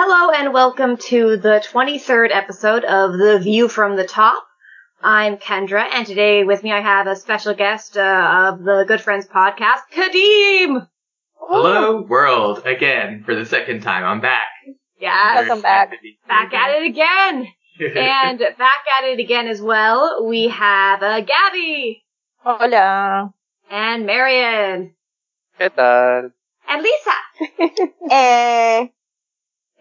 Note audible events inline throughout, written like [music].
Hello and welcome to the 23rd episode of The View from the Top. I'm Kendra, and today with me I have a special guest uh, of the Good Friends podcast, Kadeem! Hello, world, again, for the second time. I'm back. Yeah, Welcome back. back at it again! [laughs] and back at it again as well, we have uh, Gabby! Hola. And Marion! ¿Qué tal? And Lisa! [laughs] Eh,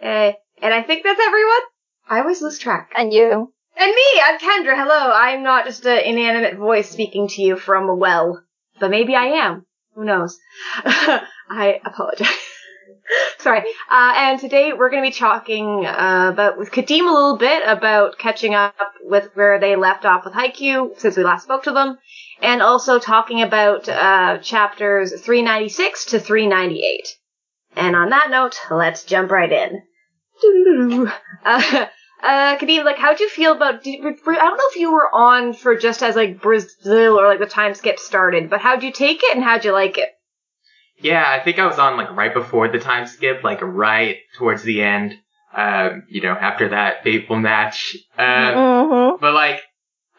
Uh, and I think that's everyone? I always lose track. and you? And me, I'm Kendra. Hello. I'm not just an inanimate voice speaking to you from a well, but maybe I am. Who knows? [laughs] I apologize. [laughs] Sorry. Uh, and today we're going to be talking uh, about with Kadeem a little bit about catching up with where they left off with Haikyuu since we last spoke to them, and also talking about uh, chapters 396 to 398. And on that note, let's jump right in. [laughs] Uh, uh, Kadeem, like, how'd you feel about? Did, I don't know if you were on for just as like Brazil or like the time skip started, but how'd you take it and how'd you like it? yeah, I think I was on like right before the time skip, like right towards the end. Um, you know, after that fateful match. Um, Mm-hmm. but like,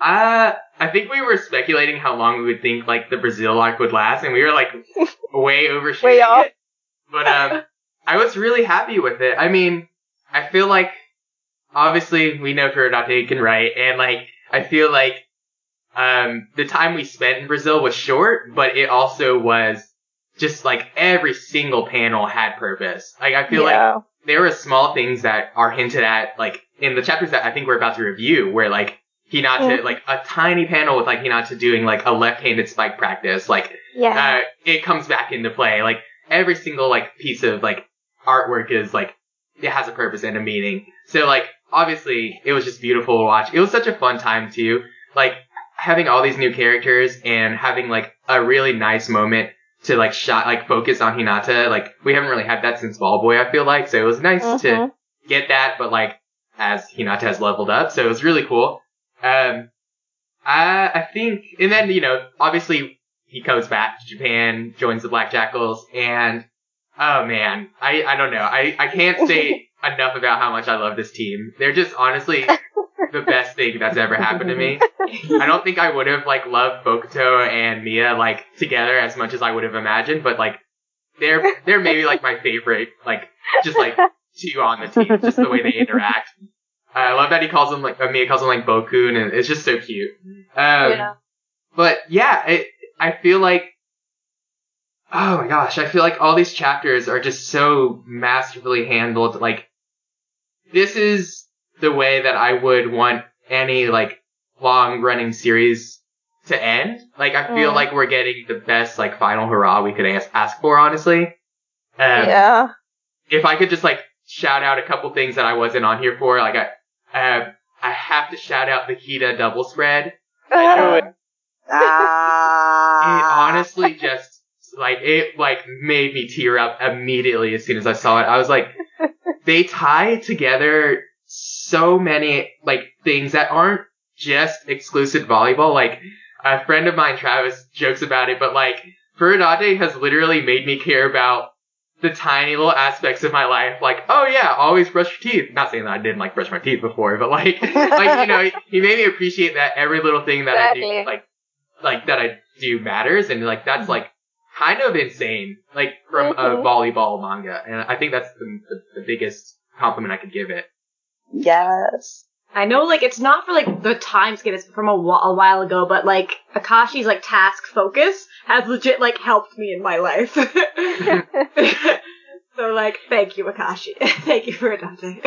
uh, I think we were speculating how long we would think like the Brazil arc would last, and we were like [laughs] way overshooting Way off. it. But um, I was really happy with it. I mean, I feel like obviously we know Furudate can write, and like I feel like um the time we spent in Brazil was short, but it also was just like every single panel had purpose. Like I feel like there were small things that are hinted at, like in the chapters that I think we're about to review, where like Hinata, Mhm. like a tiny panel with like Hinata doing like a left-handed spike practice, like yeah. uh, it comes back into play. Like every single like piece of like artwork is like it has a purpose and a meaning. So like obviously it was just beautiful to watch. It was such a fun time too. Like having all these new characters and having like a really nice moment to like shot like focus on Hinata. Like we haven't really had that since Ball Boy. I feel like so it was nice to Mhm. get that, but like as Hinata has leveled up, so it was really cool. Um, I I think, and then you know, obviously he comes back to Japan, joins the Black Jackals, and oh man, I I don't know, I I can't say [laughs] enough about how much I love this team. They're just honestly [laughs] the best thing that's ever happened to me. I don't think I would have like loved Bokuto and Miya like together as much as I would have imagined, but like they're they're maybe like my favorite, like just like two on the team, just the way they interact. Uh, I love that he calls them like uh, Miya calls them like Bokun, and it's just so cute. Um, Yeah. But yeah, it, I feel like oh my gosh, I feel like all these chapters are just so masterfully handled. Like this is the way that I would want any like long running series to end. Like I feel Mm. like we're getting the best like final hurrah we could ask, ask for, honestly. Um, yeah. if I could just like shout out a couple things that I wasn't on here for, like I, uh, I have to shout out the Kita double spread. Uh, [laughs] It ah. Ah. honestly just like it like made me tear up immediately as soon as I saw it. I was like, [laughs] they tie together so many like things that aren't just exclusive volleyball. Like a friend of mine, Travis, jokes about it, but like Furudate has literally made me care about the tiny little aspects of my life. Like, oh yeah, always brush your teeth. Not saying that I didn't like brush my teeth before, but like, [laughs] like you know, he made me appreciate that every little thing that I do, like, like that I do matters, and like that's like kind of insane, like from a Mhm. volleyball manga, and I think that's the, the, the biggest compliment I could give it. yes. I know, like, it's not for, like, the time skip, it's from a, wh- a while ago, but, like, Akashi's, like, task focus has legit, like, helped me in my life. [laughs] [laughs] so, like, thank you, Akashi. [laughs] thank you for Dante.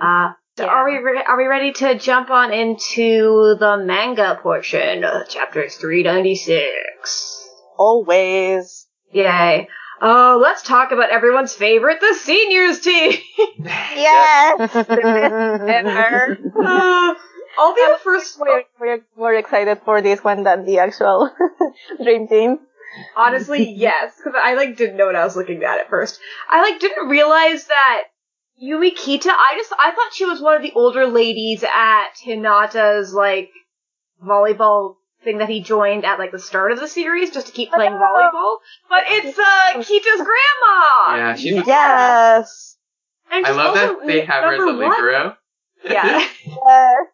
uh, so Yeah. are we re- are we ready to jump on into the manga portion of chapter 396? Always. Yay. Oh, let's talk about everyone's favorite, the seniors team! [laughs] Yes. [laughs] Ever. uh, I'll be the first We're, we're more excited for this one than the actual [laughs] Dream Team. Honestly, yes, because I like didn't know what I was looking at at first. I like didn't realize that Yui Kita. I just I thought she was one of the older ladies at Hinata's like volleyball thing that he joined at like the start of the series just to keep playing volleyball. But it's uh [laughs] Kita's grandma. Yeah, she's Yes. And I love also that they have her as a number [laughs] Yeah. Yes.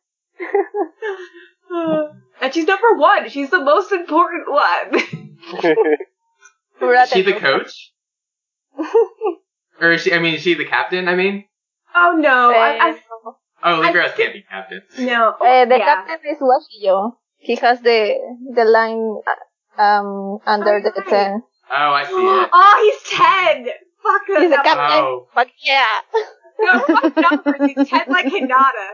[laughs] and she's number one. She's the most important one. Is she the coach? Or is she? I mean, is she the captain? I mean, oh no. I, oh, I liberos think- can't be captains. No. Uh, the yeah. captain is Washio. He has the the line uh, um under the right. ten. Oh, I see it. Oh, he's ten. Fuck that. He's a captain. Oh, Fuck yeah. [laughs] No, fuck numbers. He's ten like Hinata.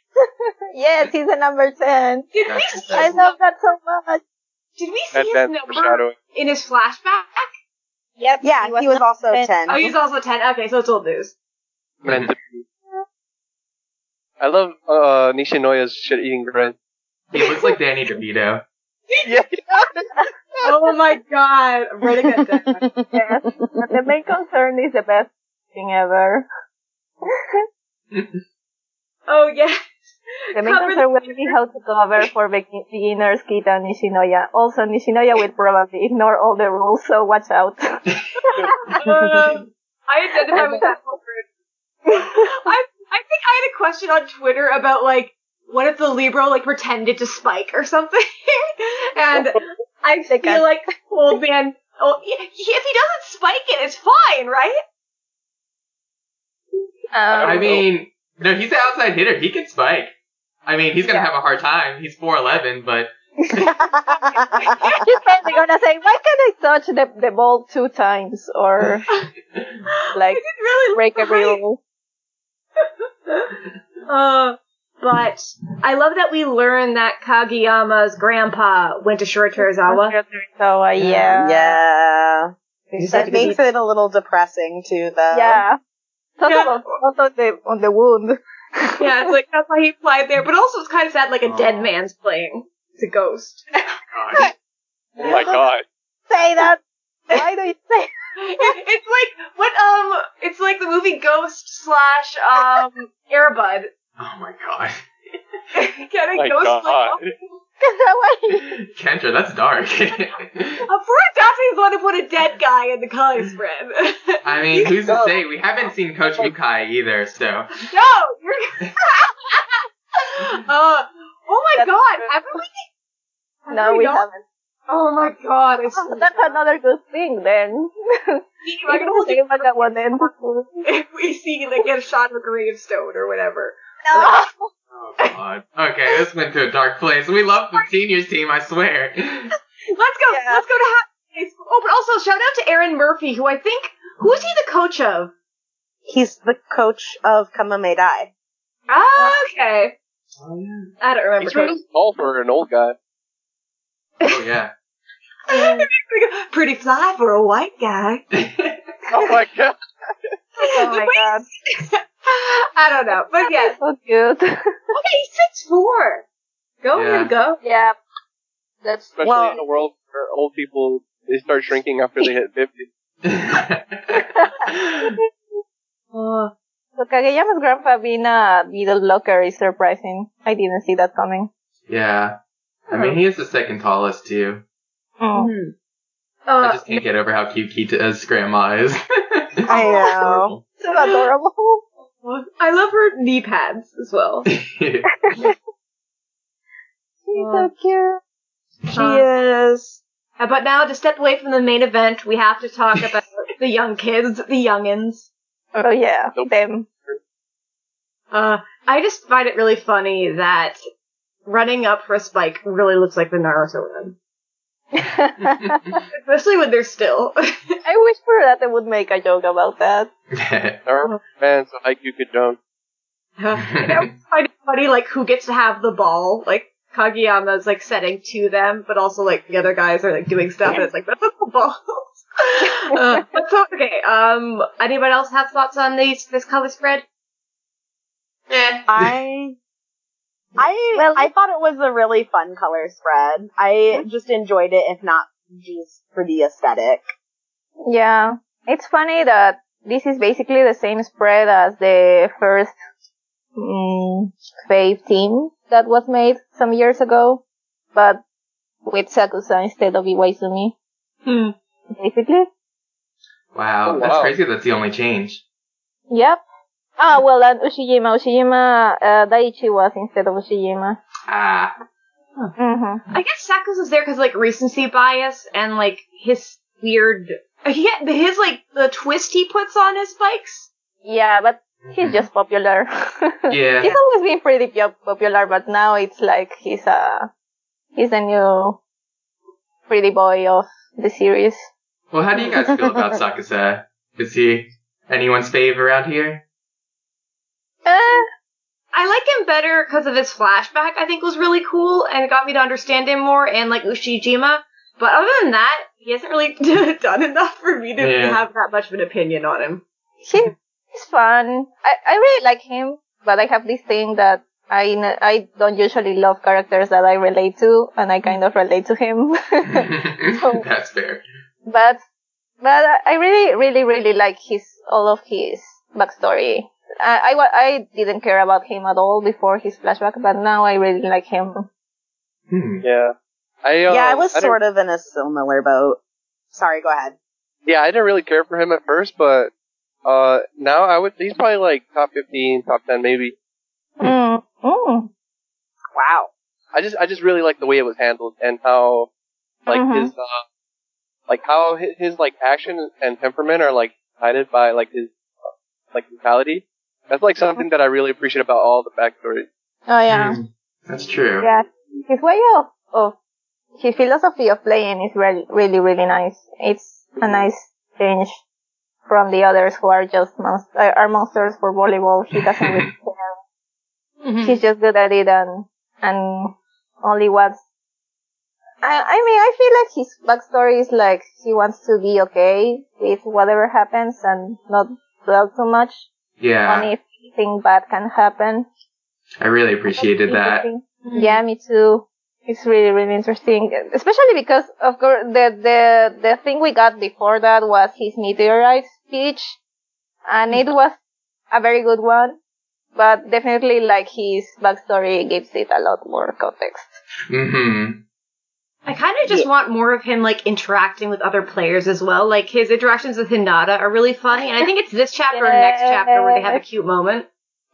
[laughs] yes, he's a number ten. Did we see I love that so much. did we see That, his that's number in his flashback? Yep. Yeah, he was number also 10. Oh, he's also ten. Okay, so it's old news. Meant. I love uh, Nishinoya's shit eating bread. he looks like Danny DeVito. [laughs] Yeah. Oh my god, I'm writing that down. Yes. The main concern is the best thing ever. [laughs] Oh yeah. The main Cover concern will be how to cover for begin- beginners Kita and Nishinoya. Also, Nishinoya will probably ignore all the rules, so watch out. [laughs] [laughs] Um, I identify with that word. [laughs] I I think I had a question on Twitter about like what if the libero like pretended to spike or something, and I They feel can- like old man. Oh, he, he- if he doesn't spike it, it's fine, right? Um, I mean, no, he's an outside hitter. He can spike. I mean, he's gonna Yeah. have a hard time. He's 4'11", but [laughs] He's probably gonna say, why can't I touch the, the ball two times? Or, [laughs] like, really break look every right. rule. [laughs] Uh, but I love that we learned that Kageyama's grandpa went to Shiratorizawa. So, uh, yeah. yeah. They That to be- makes it a little depressing too, though. Yeah. Talk Yeah. about also the, on the wound. [laughs] yeah, it's like that's why he applied there, but also it's kind of sad like a dead man's playing. It's a ghost. [laughs] gosh. Oh my god. Say that. Why do you say [laughs] it's like what um it's like the movie Ghost slash um Airbud. Oh my god. [laughs] Can a My ghost God. play [laughs] Kawaii. Kendra, that's dark. [laughs] Uh, Furudate is one to put a dead guy in the color spread. I mean, who's to say? We haven't seen Coach Mukai either, so. no, you're. uh, oh my That's god, true. haven't we? No, we not? haven't. Oh my god, it's. That's another good thing then. I can only Say about that one then. if we see like get a shot of a gravestone or whatever. No. Oh god. Okay, this went to a dark place. We love the seniors team, I swear. Let's go. Yeah. Let's go to ha- Oh, but also shout out to Aaron Murphy, who I think who is he the coach of? He's the coach of Kamomedai. Ah, okay. Oh yeah. I don't remember. He's really tall for an old guy. Oh yeah. [laughs] Pretty fly for a white guy. [laughs] Oh my god. [laughs] Oh my god. [laughs] I don't know, but yeah. So cute. [laughs] Okay, he's six four. Go Yeah. ahead, go. yeah. That's Especially Well- in a world where old people they start shrinking after they hit fifty. [laughs] Uh, So Kageyama's grandpa being a middle blocker is surprising. I didn't see that coming. yeah. I mean, he is the second tallest too. Mm. I uh, just can't get over how cute Kita's grandma is. I [laughs] know. So adorable. I love her knee pads as well. [laughs] She's so cute. She Uh, is. Uh, But now to step away from the main event, we have to talk [laughs] about the young kids, the youngins. Oh yeah, Nope. them. Uh, I just find it really funny that running up for a spike really looks like the Naruto one. [laughs] Especially when they're still. [laughs] I wish for that they would make a joke about that. [laughs] Our fans like you could dunk. I know, it's kind of funny, like, who gets to have the ball. Like, Kageyama's, like, setting to them, but also, like, the other guys are, like, doing stuff, and it's like, that's the ball. uh, but so, okay, um, anybody else have thoughts on these, this color spread? Eh. I. I Well- I thought it was a really fun color spread. I just enjoyed it, if not just for the aesthetic. Yeah, it's funny that this is basically the same spread as the first mm, Fave team that was made some years ago, but with Sakusa instead of Iwaizumi, Hmm. basically. wow, Oh, that's wow. crazy. That's the only change. Yep. Ah, well, and Ushijima. Ushijima, uh, Daichi was instead of Ushijima. Ah. Mm-hmm. I guess Sakusa was there because like recency bias and like his weird. He had, his like the twist he puts on his spikes. Yeah, but he's just popular. [laughs] Yeah. he's always been pretty po- popular, but now it's like he's a he's a new pretty boy of the series. Well, how do you guys feel about Sakusa? Is he anyone's fave around here? Eh, I like him better because of his flashback. I think was really cool and it got me to understand him more. And like Ushijima, but other than that, he hasn't really [laughs] done enough for me to Yeah. have that much of an opinion on him. he, he's fun. I I really like him, but I have this thing that I I don't usually love characters that I relate to, and I kind of relate to him. [laughs] That's fair. but but I really really really like his all of his backstory. I, I I didn't care about him at all before his flashback, but now I really like him. Hmm. Yeah. I, uh, yeah, I was I sort of in a similar boat. Sorry, go ahead. Yeah, I didn't really care for him at first, but uh, now I would. He's probably like top fifteen, top ten, maybe. Mm. Mm. Wow. I just, I just really like the way it was handled and how, like Mhm. his, uh, like how his, his like action and temperament are like guided by like his, uh, like mentality. That's like something that I really appreciate about all the backstory. Oh yeah. Hmm. That's true. Yeah, his way of, of his philosophy of playing is really, really, really nice. It's a nice change from the others who are just monst- uh, are monsters for volleyball. He [laughs] doesn't really care. He's just good at it and and only wants. I, I mean, I feel like his backstory is like he wants to be okay with whatever happens and not dwell too much on Yeah. if anything bad can happen. I really appreciated that. Yeah, me too. It's really, really interesting, especially because of course the the the thing we got before that was his meteorite speech, and it was a very good one. But definitely, like his backstory gives it a lot more context. Mm-hmm. I kind of just want more of him like interacting with other players as well. Like his interactions with Hinata are really funny, and I think it's this [laughs] chapter or next chapter where they have a cute moment.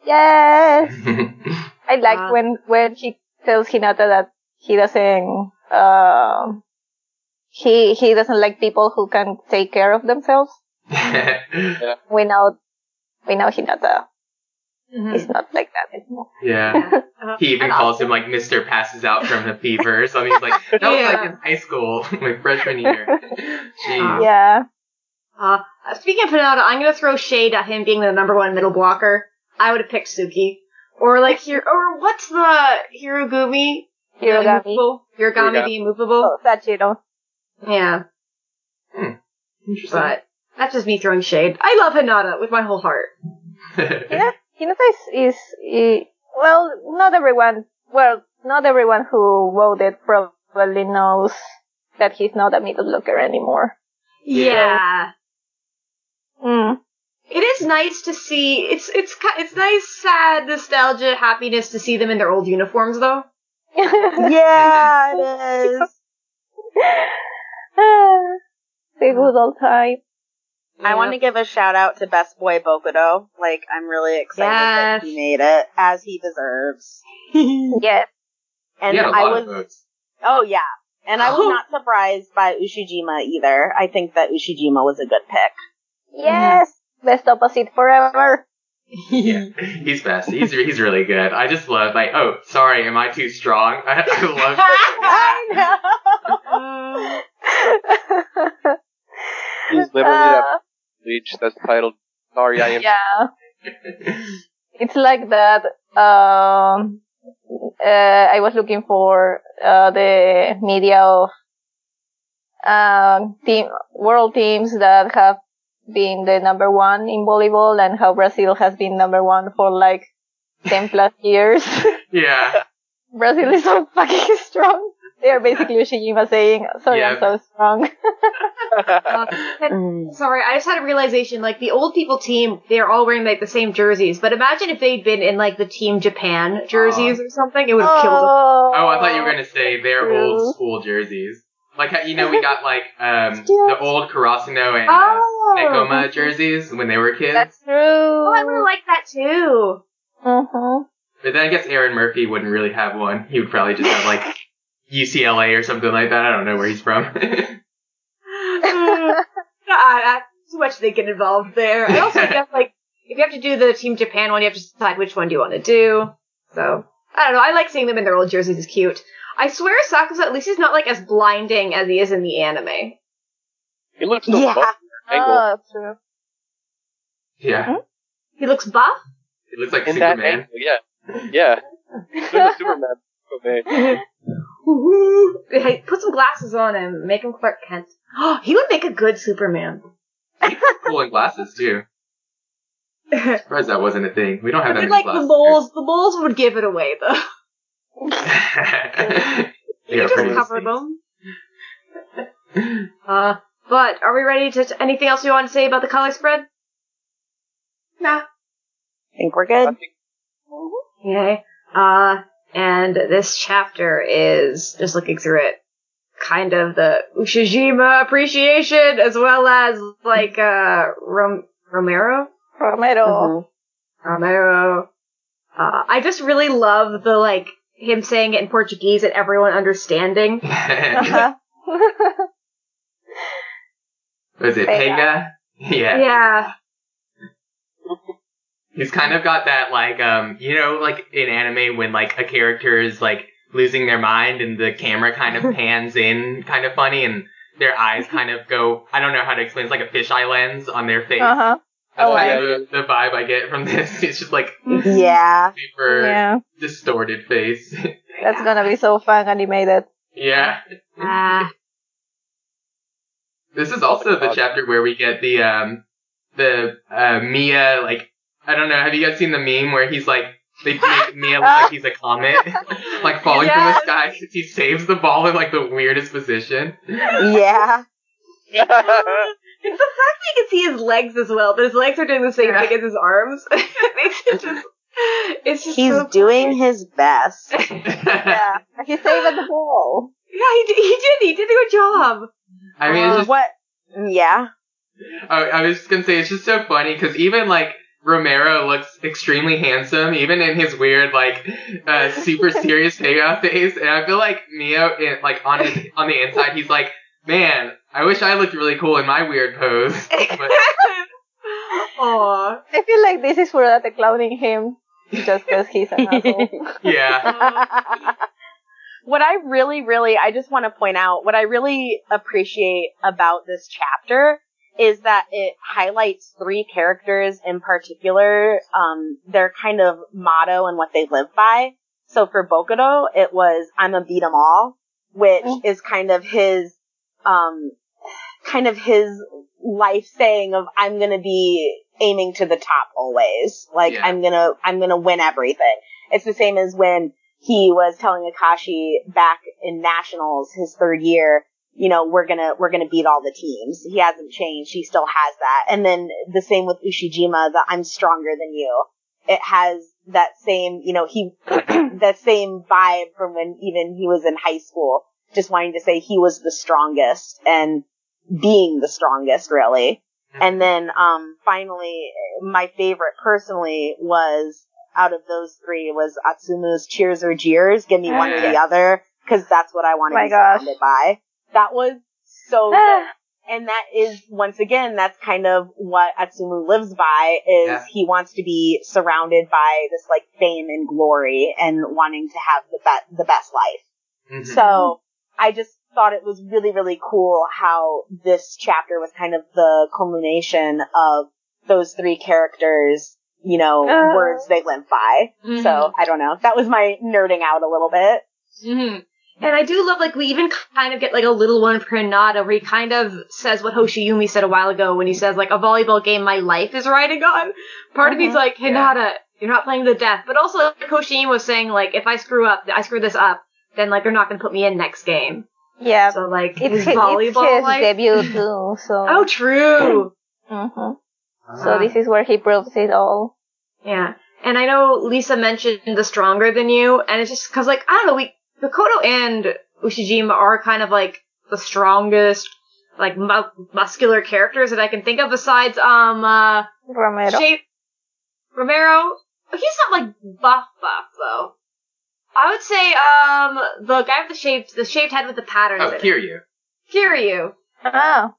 Yes, [laughs] I like Uh, when when he tells Hinata that he doesn't uh, he he doesn't like people who can take care of themselves. [laughs] yeah. We know we know Hinata Mhm. is not like that anymore. yeah. Uh, He even and calls also- him like Mr. passes out from the fever. So he's like, that was Yeah. like in high school, [laughs] my freshman year. Jeez. Yeah. Uh, speaking of Hinata, I'm gonna throw shade at him being the number one middle blocker. I would have picked Suki. Or like here, or what's the Hirugami? The Hirugami. immovable- Hirugami Hirugami. the immovable. Oh, Sachiro. Yeah, Interesting. but that's just me throwing shade. I love Hinata with my whole heart. [laughs] Hinata, Hinata is, is, i- well, not everyone, well, not everyone who voted probably knows that he's not a middle blocker anymore. Yeah. Mm. It is nice to see. It's it's it's nice, sad, nostalgia, happiness to see them in their old uniforms, though. [laughs] Yeah, it is. the good old time. I want to give a shout out to Best Boy Bokuto. Like, I'm really excited that he made it, as he deserves. [laughs] Yes. And he had a I lot was, of oh yeah. And I was oh. not surprised by Ushijima either. I think that Ushijima was a good pick. Yes. Best opposite forever. [laughs] Yeah, he's best. He's he's really good. I just love like, oh, sorry, am I too strong? I, [laughs] I love. I know. He's literally uh, that bleach that's titled "Sorry, I am." yeah. [laughs] It's like that. Um, uh, I was looking for uh, the media of um, team world teams that have been the number one in volleyball, and how Brazil has been number one for like ten plus years. [laughs] yeah. Brazil is so fucking [laughs] strong. They are basically [laughs] Ushijima saying, "Sorry, Yeah. I'm so strong." [laughs] Mm. Sorry, I just had a realization. Like the old people team, they're all wearing like the same jerseys. But imagine if they'd been in like the Team Japan jerseys or something. It would have killed them. Oh, I thought you were gonna say their True. old school jerseys. Like you know we got like [laughs] um the old Karasuno and uh, Oh, Nekoma jerseys when they were kids. That's true. oh, I would like that too. Mm-hmm. But then I guess Aaron Murphy wouldn't really have one. He would probably just have like UCLA or something like that. I don't know where he's from. [laughs] Hmm. God, I, too much they get involved there. I also [laughs] guess like if you have to do the Team Japan one, you have to decide which one do you want to do. So I don't know. I like seeing them in their old jerseys. It's cute. I swear, Sakusa at least he's not like as blinding as he is in the anime. He looks so Yeah. buff and angled. Oh, true. yeah, mm-hmm. He looks buff. he looks like in that Superman. angle, yeah, yeah. He's the Superman. [laughs] Okay. Hey, put some glasses on him. Make him Clark Kent. Oh, he would make a good Superman. cool in glasses too. [laughs] Surprised that wasn't a thing. We don't have I that mean, many like the glasses. moles, the moles would give it away though. [laughs] You are just cover them. Uh, but are we ready to? to- anything else you want to say about the color spread? Nah. I think we're good. think Okay. Uh, and this chapter is just looking through it, kind of the Ushijima appreciation as well as like uh Rom- Romero. Romero. Mm-hmm. Romero. Uh, I just really love the like him saying it in Portuguese and everyone understanding. [laughs] Uh-huh. [laughs] Was it Pega. Pega? Yeah. Yeah. He's kind of got that like um you know like in anime when like a character is like losing their mind and the camera kind of [laughs] pans in kind of funny and their eyes [laughs] kind of go I don't know how to explain it's like a fisheye lens on their face. uh-huh. That's Oh, kind yeah, of the, the vibe I get from [laughs] this. It's just like Yeah. super Yeah. distorted face. That's gonna be so fun animated. yeah. Ah. This is also the chapter where we get the um the uh Miya like I don't know, have you guys seen the meme where he's like they make Miya look like he's a comet, [laughs] like falling from the sky sky 'cause he saves the ball in like the weirdest position. Yeah. [laughs] It's the fact that you can see his legs as well, but his legs are doing the same Yeah. thing as his arms. [laughs] it just. It's just He's so doing his best. Yeah. he's saved the ball. Yeah, he did. He did. He did a good job. I mean, it's Uh, just, what? Yeah. I, I was just gonna say it's just so funny because even like Romero looks extremely handsome, even in his weird like uh, [laughs] super serious payoff face, and I feel like Miya, in, like on his on the inside, he's like, man, I wish I looked really cool in my weird pose. [laughs] But. I feel like this is for that clowning him just because he's an asshole. [laughs] yeah, what I really, really, I just want to point out what I really appreciate about this chapter is that it highlights three characters in particular, um, their kind of motto and what they live by. So for Bokuto, it was, I'm a beat 'em all, which Mm. is kind of his, um, kind of his life saying of, I'm gonna be aiming to the top always. Like, Yeah. I'm gonna, I'm gonna win everything. It's the same as when he was telling Akashi back in nationals, his third year, you know, we're gonna, we're gonna beat all the teams. He hasn't changed. He still has that. And then the same with Ushijima, the I'm stronger than you. It has that same, you know, he, [clears throat] that same vibe from when even he was in high school, just wanting to say he was the strongest and being the strongest really. And then, um, finally, my favorite personally was out of those three was Atsumu's cheers or jeers. Give me one or the other, cause that's what I want to My be gosh. surrounded by. That was so [sighs] good. And that is, once again, that's kind of what Atsumu lives by, is Yeah. he wants to be surrounded by this like fame and glory and wanting to have the be- the best life. Mhm. So I just thought it was really, really cool how this chapter was kind of the culmination of those three characters, you know, Uh. words they live by. Mm-hmm. So I don't know. That was my nerding out a little bit. hmm And I do love, like, we even kind of get, like, a little one for Hinata where he kind of says what Hoshiumi said a while ago when he says, like, a volleyball game my life is riding on. Part of me's like, Yeah. Hinata, you're not playing to the death. But also, like, Hoshiumi was saying, like, if I screw up, I screw this up, then, like, they're not gonna put me in next game. Yeah. So, like, It's his his, volleyball it's his life. debut [laughs] too, so. Oh, true. hmm Ah. So this is where he proves it all. Yeah. And I know Lisa mentioned the stronger than you, and it's just cause like, I don't know, we, Makoto and Ushijima are kind of like the strongest, like mu- muscular characters that I can think of besides um uh Romero. Shape Romero. He's not like buff buff though. I would say um the guy with the shaved the shaved head with the patterns. Oh, in it. Kiryu. Kiryu. Oh.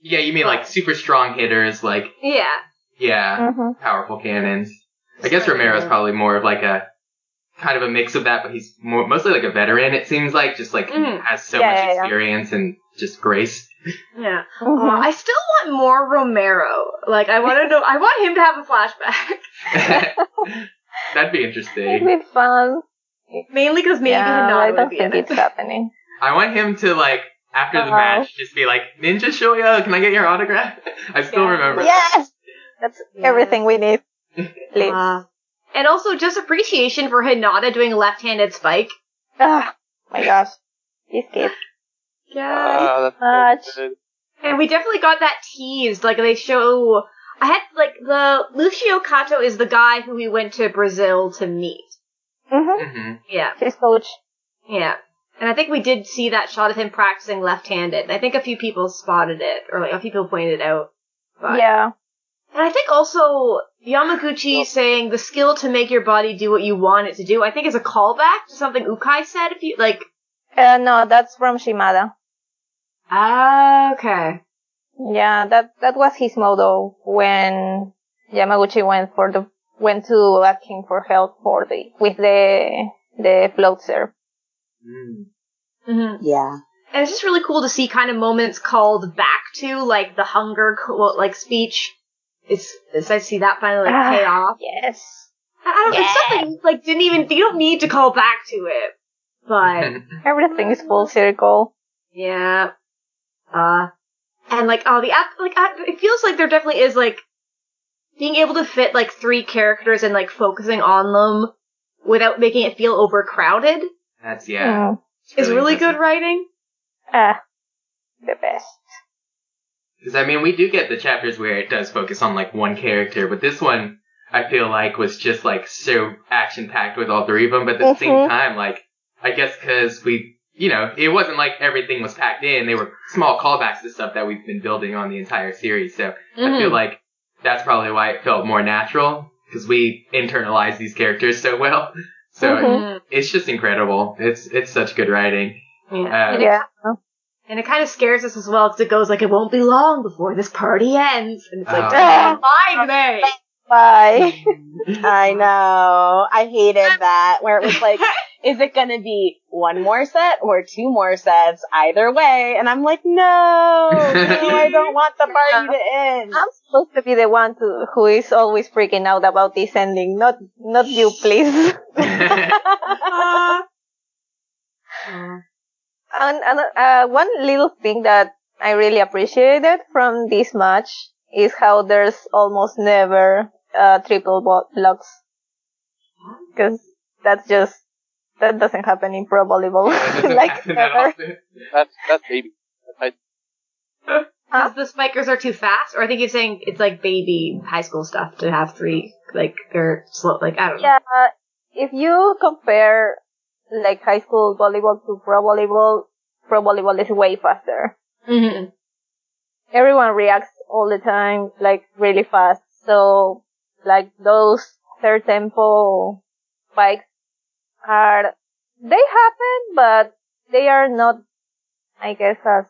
Yeah, you mean like super strong hitters, like Yeah. yeah, hmm powerful cannons. I guess Romero's probably more of like a kind of a mix of that, but he's more mostly like a veteran. It seems like just like Mhm. has so Yeah, much yeah, yeah. experience and just grace. Yeah. [laughs] Mm-hmm. Uh, I still want more Romero. Like I want to know. I want him to have a flashback. [laughs] [laughs] That'd be interesting. It'd interesting. be fun. Mainly because maybe yeah, Hinata I don't be in think it. it's happening. I want him to like after the Uh-oh. match just be like Ninja Shoyo, can I get your autograph? I still Yeah. remember. Yes! That's Yeah. everything we need. Please. Uh, and also just appreciation for Hinata doing left-handed spike. Ah, my gosh. This kid. Yeah. Ah, that's Much. so. And we definitely got that teased. Like they show. I had like the Lucio Kato is the guy who we went to Brazil to meet. Mm-hmm. hmm Yeah. His coach. Yeah. And I think we did see that shot of him practicing left-handed. I think a few people spotted it, or like a few people pointed it out. But, Yeah. And I think also Yamaguchi saying the skill to make your body do what you want it to do, I think is a callback to something Ukai said. If you like, Uh, no, that's from Shimada. ah, okay, Yeah, that that was his motto when Yamaguchi went for the went to ask him for help for the with the the float serve. Mm. hmm Yeah. and it's just really cool to see kind of moments called back to, like the hunger quote, like speech. It's, it's nice to see that finally like Ah. pay off. Yes. I don't, It's something like didn't even you don't need to call back to it, but. Everything is full circle. Yeah. Uh, and like, oh, the app, like, uh, it feels like there definitely is like, being able to fit like three characters and like focusing on them without making it feel overcrowded That's yeah. Mm. is really impressive. good writing. Ah, the best. Because I mean, we do get the chapters where it does focus on like one character, but this one I feel like was just like so action packed with all three of them. But at the same Mhm. time, like I guess because we, you know, it wasn't like everything was packed in. They were small callbacks to stuff that we've been building on the entire series. So I Mm-hmm. feel like that's probably why it felt more natural because we internalize these characters so well. So Mhm. Mhm. it's just incredible. It's it's such good writing. Yeah. And, it, Yeah. And it kind of scares us as well because it goes like it won't be long before this party ends, and it's like, Oh. damn, mind me. Bye. [laughs] I know. I hated that where it was like, [laughs] is it gonna be one more set or two more sets? Either way. And I'm like, no, no, I don't want the party [laughs] to end. I'm supposed to be the one to, who is always freaking out about this ending, not not you, please. Uh. And, and uh, one little thing that I really appreciated from this match is how there's almost never uh, triple bo- blocks. Because that's just, that doesn't happen in pro volleyball. [laughs] Like, happen that ever. That's that's baby. That's Because the spikers are too fast, or I think you're saying it's like baby high school stuff to have three, like they're slow. Like I don't know. Yeah, uh, if you compare like high school volleyball to pro volleyball, pro volleyball is way faster. Mm-hmm. Everyone reacts all the time, like really fast. So, like those third tempo spikes are, they happen, but they are not, I guess, as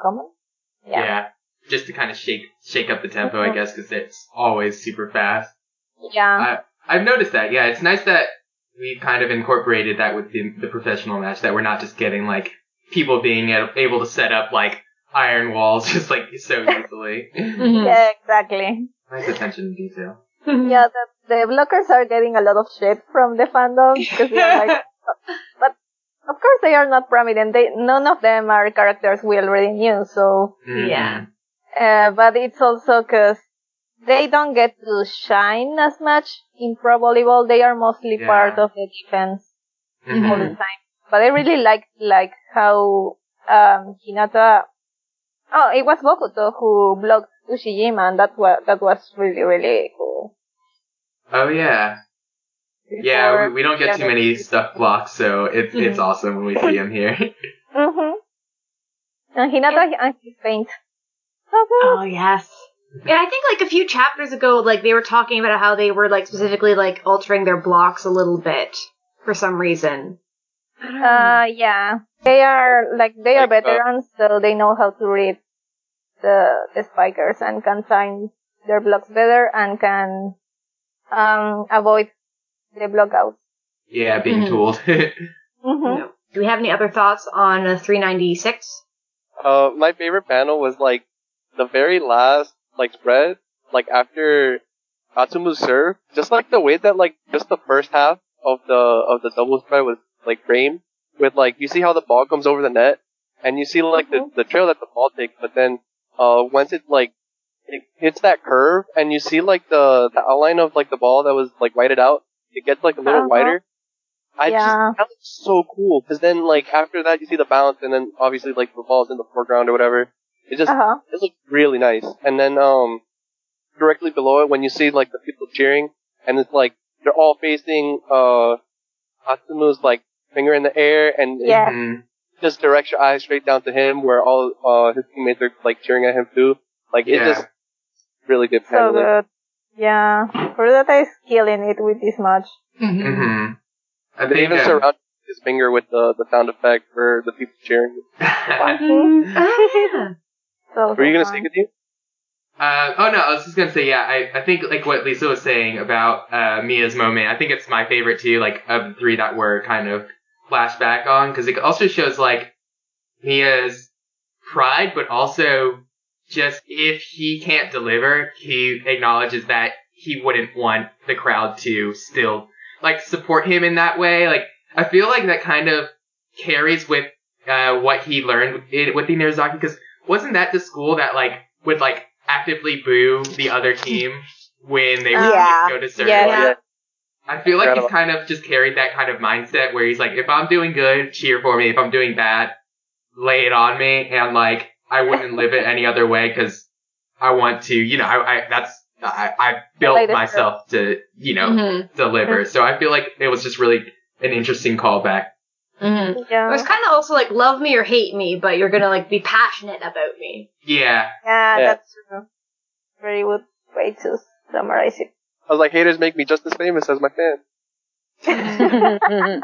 common. Yeah. Yeah. Just to kind of shake shake up the tempo, I Mhm. guess, because it's always super fast. Yeah. I, I've noticed that. Yeah, it's nice that we've kind of incorporated that with the, the professional match. That we're not just getting like people being able to set up like iron walls [laughs] just like so easily. Mm-hmm. Yeah, exactly. nice attention to detail. [laughs] Yeah, the, the blockers are getting a lot of shit from the fandom because they're like, [laughs] but of course they are not prominent. They none of them are characters we already knew. So, Mhm. Yeah. uh, but it's also because they don't get to shine as much in pro volleyball. They are mostly Yeah. part of the defense Mhm. all the time. But I really like like how um Hinata. Oh, it was Bokuto who blocked Ushijima, and that was that was really really cool. Oh yeah. Yeah, we, we don't get too many stuff blocks, so it's it's awesome when we see him here. Mhm. And Hinata and his paint. Oh yes. Yeah, I think like a few chapters ago, like they were talking about how they were like specifically like altering their blocks a little bit for some reason. I don't know. Uh, yeah. They are, like, they are uh, veterans, so they know how to read the, the spikers and can time their blocks better and can, um, avoid the block outs. Yeah, being Mhm. tooled. Mm-hmm. No. [laughs] Do we have any other thoughts on uh, 396? Uh, my favorite panel was like the very last like spread, like after Atsumu's serve. Just like the way that like just the first half of the of the double spread was like framed with like you see how the ball comes over the net and you see like the the trail that the ball takes, but then uh once it like it hits that curve and you see like the the outline of like the ball that was like whited out, it gets like a little Uh-huh. wider. I Yeah. just that looks so cool because then like after that you see the bounce and then obviously like the ball's in the foreground or whatever. It just Uh-huh. it looks really nice. And then um directly below it when you see like the people cheering and it's like they're all facing uh Atsumu's like finger in the air and Yeah. Mhm. just directs your eyes straight down to him where all uh his teammates are like cheering at him too. Like it just really good So handling. good. Yeah. Furudate is killing it with this much. hmm I They think even surround his finger with the, the sound effect for the people cheering. [laughs] So, Were you gonna fun. say continue? Uh, oh no, I was just gonna say, yeah, I, I think like what Lisa was saying about uh, Miya's moment, I think it's my favorite too, like of the three that were kind of flashback on, because it also shows like Miya's pride, but also just if he can't deliver, he acknowledges that he wouldn't want the crowd to still like support him in that way. Like I feel like that kind of carries with uh, what he learned in, with the Inarizaki, because wasn't that the school that like would like actively boo the other team when they would Yeah. like, go to serve? Yeah. Yeah. I feel like he's kind of just carried that kind of mindset where he's like, if I'm doing good, cheer for me. If I'm doing bad, lay it on me. And like, I wouldn't live it any other way because I want to, you know, I, I that's, I, I built myself to, you know, Mhm. deliver. So I feel like it was just really an interesting callback. Mhm. Yeah. It's kind of also like love me or hate me, but you're gonna like be passionate about me. Yeah. yeah, Yeah. that's true. Very good way to summarize it. I was like, haters make me just as famous as my fans. [laughs]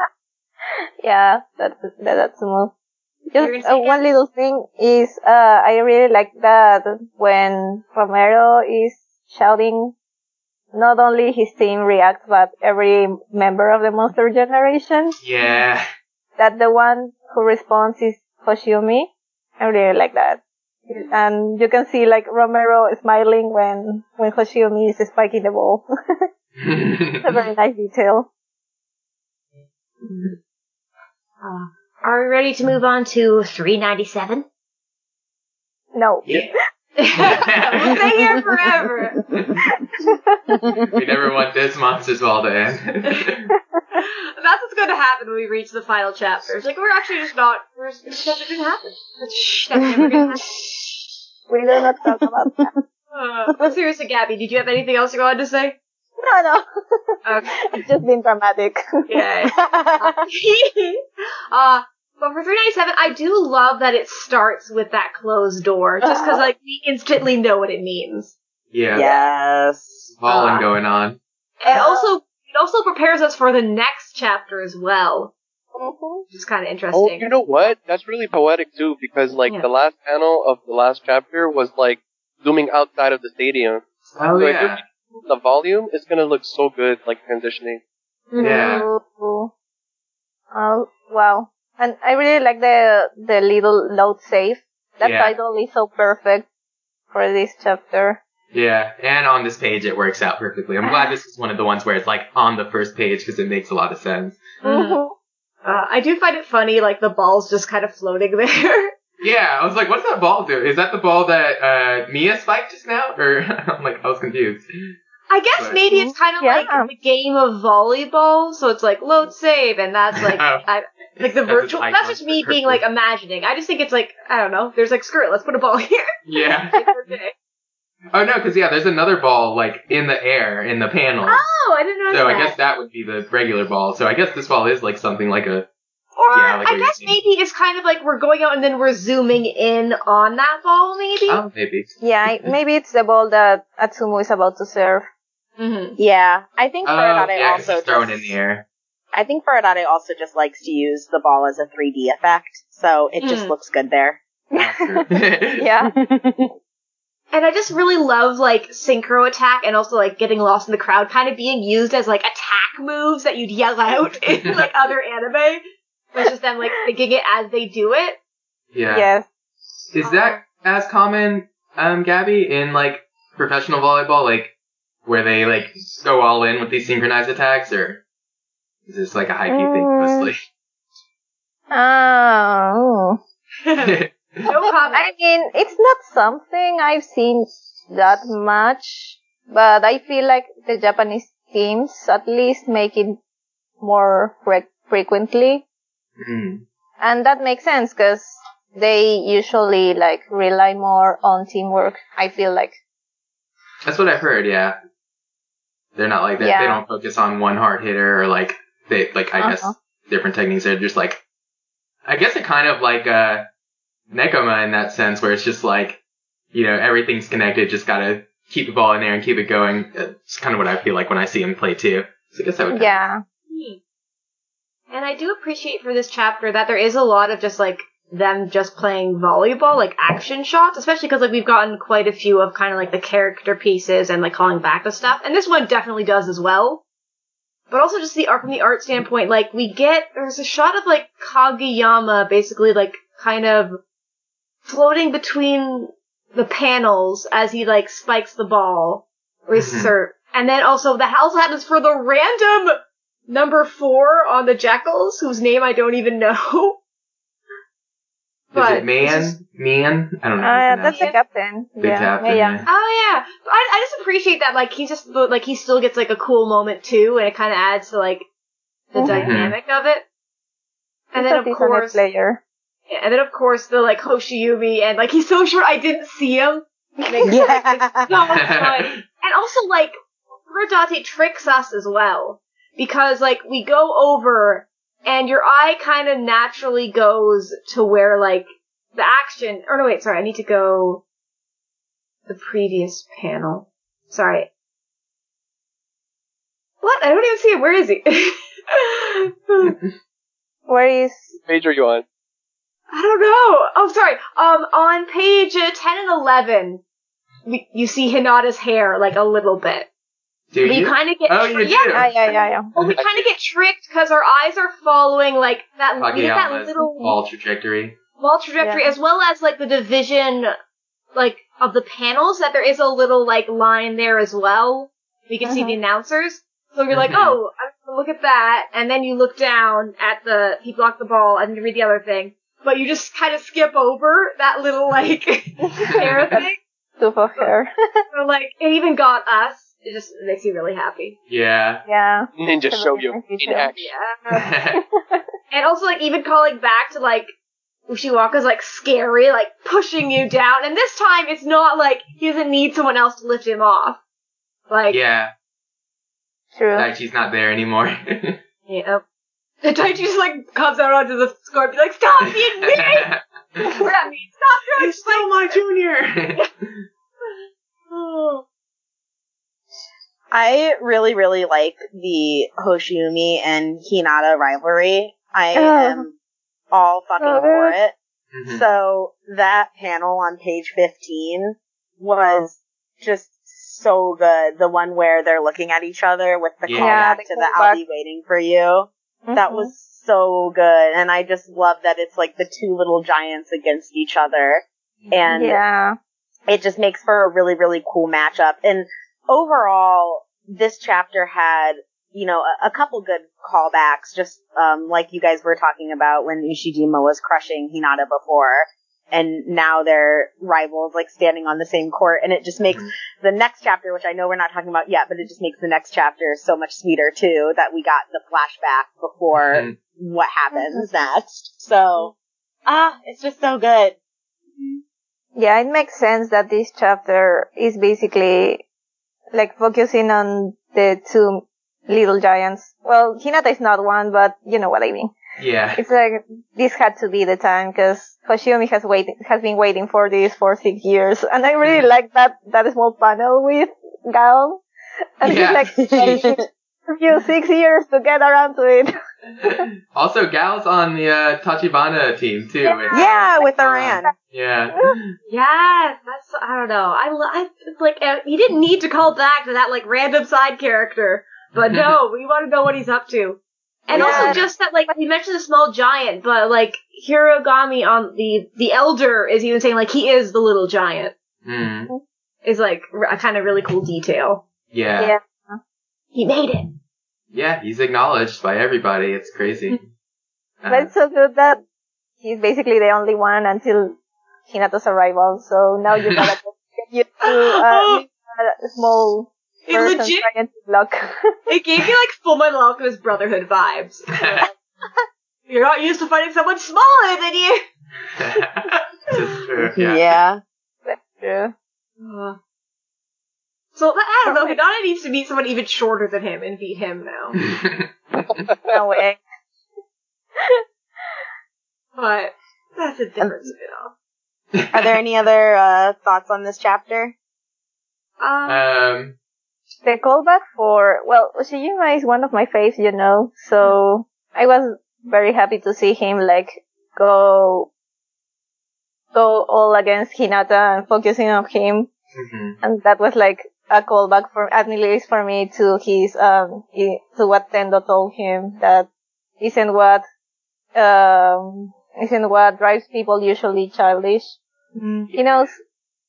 [laughs] yeah, that's that, that's a move. Just uh, one little thing is, uh, I really like that when Romero is shouting, not only his team reacts, but every member of the Monster Generation. Yeah. That the one who responds is Hoshiumi. I really like that. And you can see like Romero smiling when, when Hoshiumi is spiking the ball. it's [laughs] a very [laughs] nice detail. Uh, are we ready to move on to 397? No. yeah. We'll stay here forever. we never want this monster's ball to end. That's what's going to happen when we reach the final chapter. It's like we're actually just not. We're it's never going to happen. Shh, that's never going to happen. We do not talk about that. Uh, but seriously, Gabby, did you have anything else you wanted to say? No, no. Okay. It's [laughs] just been dramatic. Yeah. [laughs] [laughs] uh, but for 397, I do love that it starts with that closed door, just because like we instantly know what it means. yeah. Yes. Falling Uh, going on. And also, it also prepares us for the next chapter as well, Mhm. which is kind of Oh, interesting. you know what? That's really poetic too, because like Yeah. the last panel of the last chapter was like zooming outside of the stadium. Oh So if yeah. The volume is gonna look so good, like transitioning. Yeah. Ooh. Oh, wow. And I really like the the little load save. That Yeah. title is so perfect for this chapter. Yeah, and on this page it works out perfectly. I'm glad this is one of the ones where it's like on the first page because it makes a lot of sense. Mhm. Uh, I do find it funny, like the ball's just kind of floating [laughs] there. Yeah, I was like, what's that ball do? Is that the ball that uh, Miya spiked just now? Or [laughs] I'm like, I was confused. I guess But- maybe it's mm, kind of Yeah. like the game of volleyball, so it's like load save, and that's like Oh. I, like the virtual. icon That's just for me being like imagining. I just think it's like I don't know. There's like screw it, let's put a ball [laughs] here. Yeah. [laughs] Oh no, because yeah, there's another ball like in the air in the panel. Oh, I didn't know so that. I guess that would be the regular ball. So I guess this ball is like something like a Or Yeah, like I guess maybe it's kind of like we're going out and then we're zooming in on that ball, maybe. Oh, maybe. Yeah, maybe it's the ball that Atsumu is about to serve. Mm-hmm. Yeah, I think Oh, Furudate yeah, 'cause also he's throwing just, in the air. I think Furudate also just likes to use the ball as a 3D effect, so it just Hmm. looks good there. [laughs] [laughs] Yeah. And I just really love like synchro attack and also like getting lost in the crowd kind of being used as like attack moves that you'd yell out [laughs] in like other anime. But it's just them like thinking it as they do it. yeah. Yes. Is that as common, um, Gabby, in like professional volleyball, like where they like go all in with these synchronized attacks, or is this like a high key thing Mm. mostly? Oh. [laughs] no comment. I mean, it's not something I've seen that much, but I feel like the Japanese teams at least make it more fre- frequently. Mm. And that makes sense because they usually like rely more on teamwork. I feel like. That's what I've heard. Yeah, they're not like that. They don't focus on one hard hitter or like they like I guess Uh-huh. different techniques. They're just like I guess it kind of like uh Nekoma in that sense, where it's just like you know everything's connected. Just gotta keep the ball in there and keep it going. It's kind of what I feel like when I see him play too. So I guess I would. Yeah. And I do appreciate for this chapter that there is a lot of just like them just playing volleyball, like action shots, especially because like we've gotten quite a few of kind of like the character pieces and like calling back to stuff, and this one definitely does as well. But also just the art from the art standpoint, like we get there's a shot of like Kageyama basically like kind of floating between the panels as he like spikes the ball or Mhm. and then also the house happens for the random number four on the Jackals, whose name I don't even [laughs] know. Is it man? it's just- Man? I don't know. Uh, that's pronounce the it. captain. the yeah. captain. yeah. Yeah. Oh yeah, But I, I just appreciate that. Like he just like he still gets like a cool moment too, and it kind of adds to like the Mhm. dynamic of it. And He's then a of course, player. yeah, and then of course the like Hoshiumi, and like he's so short I didn't see him. Makes Yeah. so much [laughs] fun. And also, like, Furudate tricks us as well. Because, like, we go over, and your eye kind of naturally goes to where, like, the action, or no, wait, sorry, I need to go the previous panel. Sorry. What? I don't even see it. Where is he? [laughs] Where is? page are you on? I don't know. Oh, sorry. Um, on page uh, 10 and 11, you see Hinata's hair, like, a little bit. Do But you you? kind of get Oh, you tri- yeah. Yeah, yeah, yeah, yeah. Well, we kind of get tricked because our eyes are following like that. we get that little ball trajectory. wall trajectory, as well as like the division, like of the panels. That there is a little like line there as well. We can see Mhm. the announcers. So you're like, Mhm. oh, I'm gonna look at that, and then you look down at the he blocked the ball, and you read the other thing. But you just kind of skip over that little like [laughs] hair [laughs] thing. Tooth of hair. So like it even got us. It just makes you really happy. Yeah. yeah. Ninja That's show you nice in action. Yeah. [laughs] And also, like, even calling back to, like, Ushiwaka's, like, scary, like, pushing you [laughs] down. And this time, it's not like he doesn't need someone else to lift him off. Like, yeah. True. Daichi's not there anymore. [laughs] yeah. And Taichi just, like, comes out onto the score and be like, stop being mean! Or not mean, stop doing He's still my junior. Oh. I really, really like the Hoshiumi and Hinata rivalry. I Oh. am all fucking Oh, for good. it. Mhm. So that panel on page 15 was just so good. The one where they're looking at each other with the Yeah. callback Yeah, to the the I'll be waiting for you. That Mhm. was so good. And I just love that it's like the two little giants against each other. And Yeah. it just makes for a really, really cool matchup. And overall, this chapter had, you know, a, a couple good callbacks, just um, like you guys were talking about when Ushijima was crushing Hinata before. And now they're rivals, like standing on the same court, and it just makes Mhm. the next chapter, which I know we're not talking about yet, but it just makes the next chapter so much sweeter too. That we got the flashback before Mhm. what happens next. So, ah, it's just so good. Yeah, it makes sense that this chapter is basically like focusing on the two little giants. Well, Hinata is not one, but you know what I mean. Yeah. It's like this had to be the time because Hoshiumi has waiting has been waiting for this for six years, and I really mm-hmm. like that that small panel with Gal, and Yeah. he's like [laughs] a six years to get around to it. [laughs] [laughs] Also, Gal's on the uh, Tachibana team too. Yeah. It's- Yeah, with Iran. Yeah. [gasps] Yes, that's I don't know. I, lo- I like uh, he didn't need to call back to that like random side character, but no, [laughs] we want to know what he's up to. And Yeah. also just that like he mentioned the small giant, but like Hirugami on the the elder is even saying like he is the little giant Mm. is like a kind of really cool detail. Yeah. Yeah. He made it. Yeah, he's acknowledged by everybody. It's crazy. [laughs] Uh, But it's so good that he's basically the only one until Hinata's arrival. So now you gotta [laughs] get used to uh, a small It person legit trying to block. [laughs] it gave me like Full Metal Alchemist Brotherhood vibes. You're not used to fighting someone smaller than you. this is true. Yeah. Yeah. Yeah. Uh, So I don't know. Hinata needs to meet someone even shorter than him and beat him now. [laughs] No way. But that's a different spin-off. Are there any other uh, thoughts on this chapter? Um, um. The callback for, well, Ushijima is one of my faves, you know, so I was very happy to see him, like, go, go all against Hinata and focusing on him. mhm. And that was like a callback for, at least for me to his, um, to what Tendo told him that isn't what, um, isn't what drives people usually childish. He knows,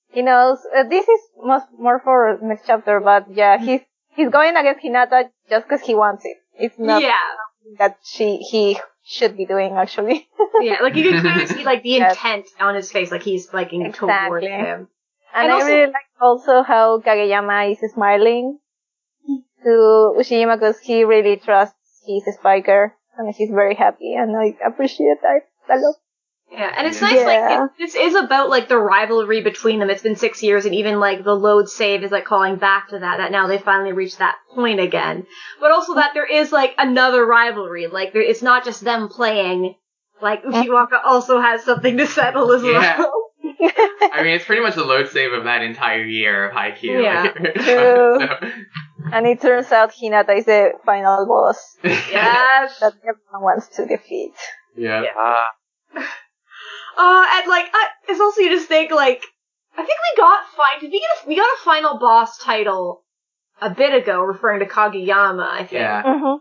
he knows, uh, this is most, more for next chapter, but yeah, he's, he's going against Hinata just because he wants it. It's not yeah, that she, he should be doing actually. yeah. Like you can clearly [laughs] see like the Yes. intent on his face, like he's like Exactly. him. And, And I also- really like also how Kageyama is smiling to Ushijima because he really trusts his spiker and he's very happy and I appreciate that a lot. Yeah, and it's Yeah. nice. Like it, this is about like the rivalry between them. It's been six years, and even like the load save is like calling back to that. That now they finally reached that point again. But also that there is like another rivalry. Like there, it's not just them playing. Like Ushiwaka also has something to settle as Yeah. well. I mean, [laughs] it's pretty much the load save of that entire year of Haikyuu. Yeah. [laughs] Like, True. so- And it turns out Hinata is the final boss [laughs] yes. that everyone wants to defeat. yeah. Ah, Uh, and like, I, it's also you just think like, I think we got fi- did we get a, we got a final boss title a bit ago, referring to Kageyama. I think. Yeah. Mm-hmm.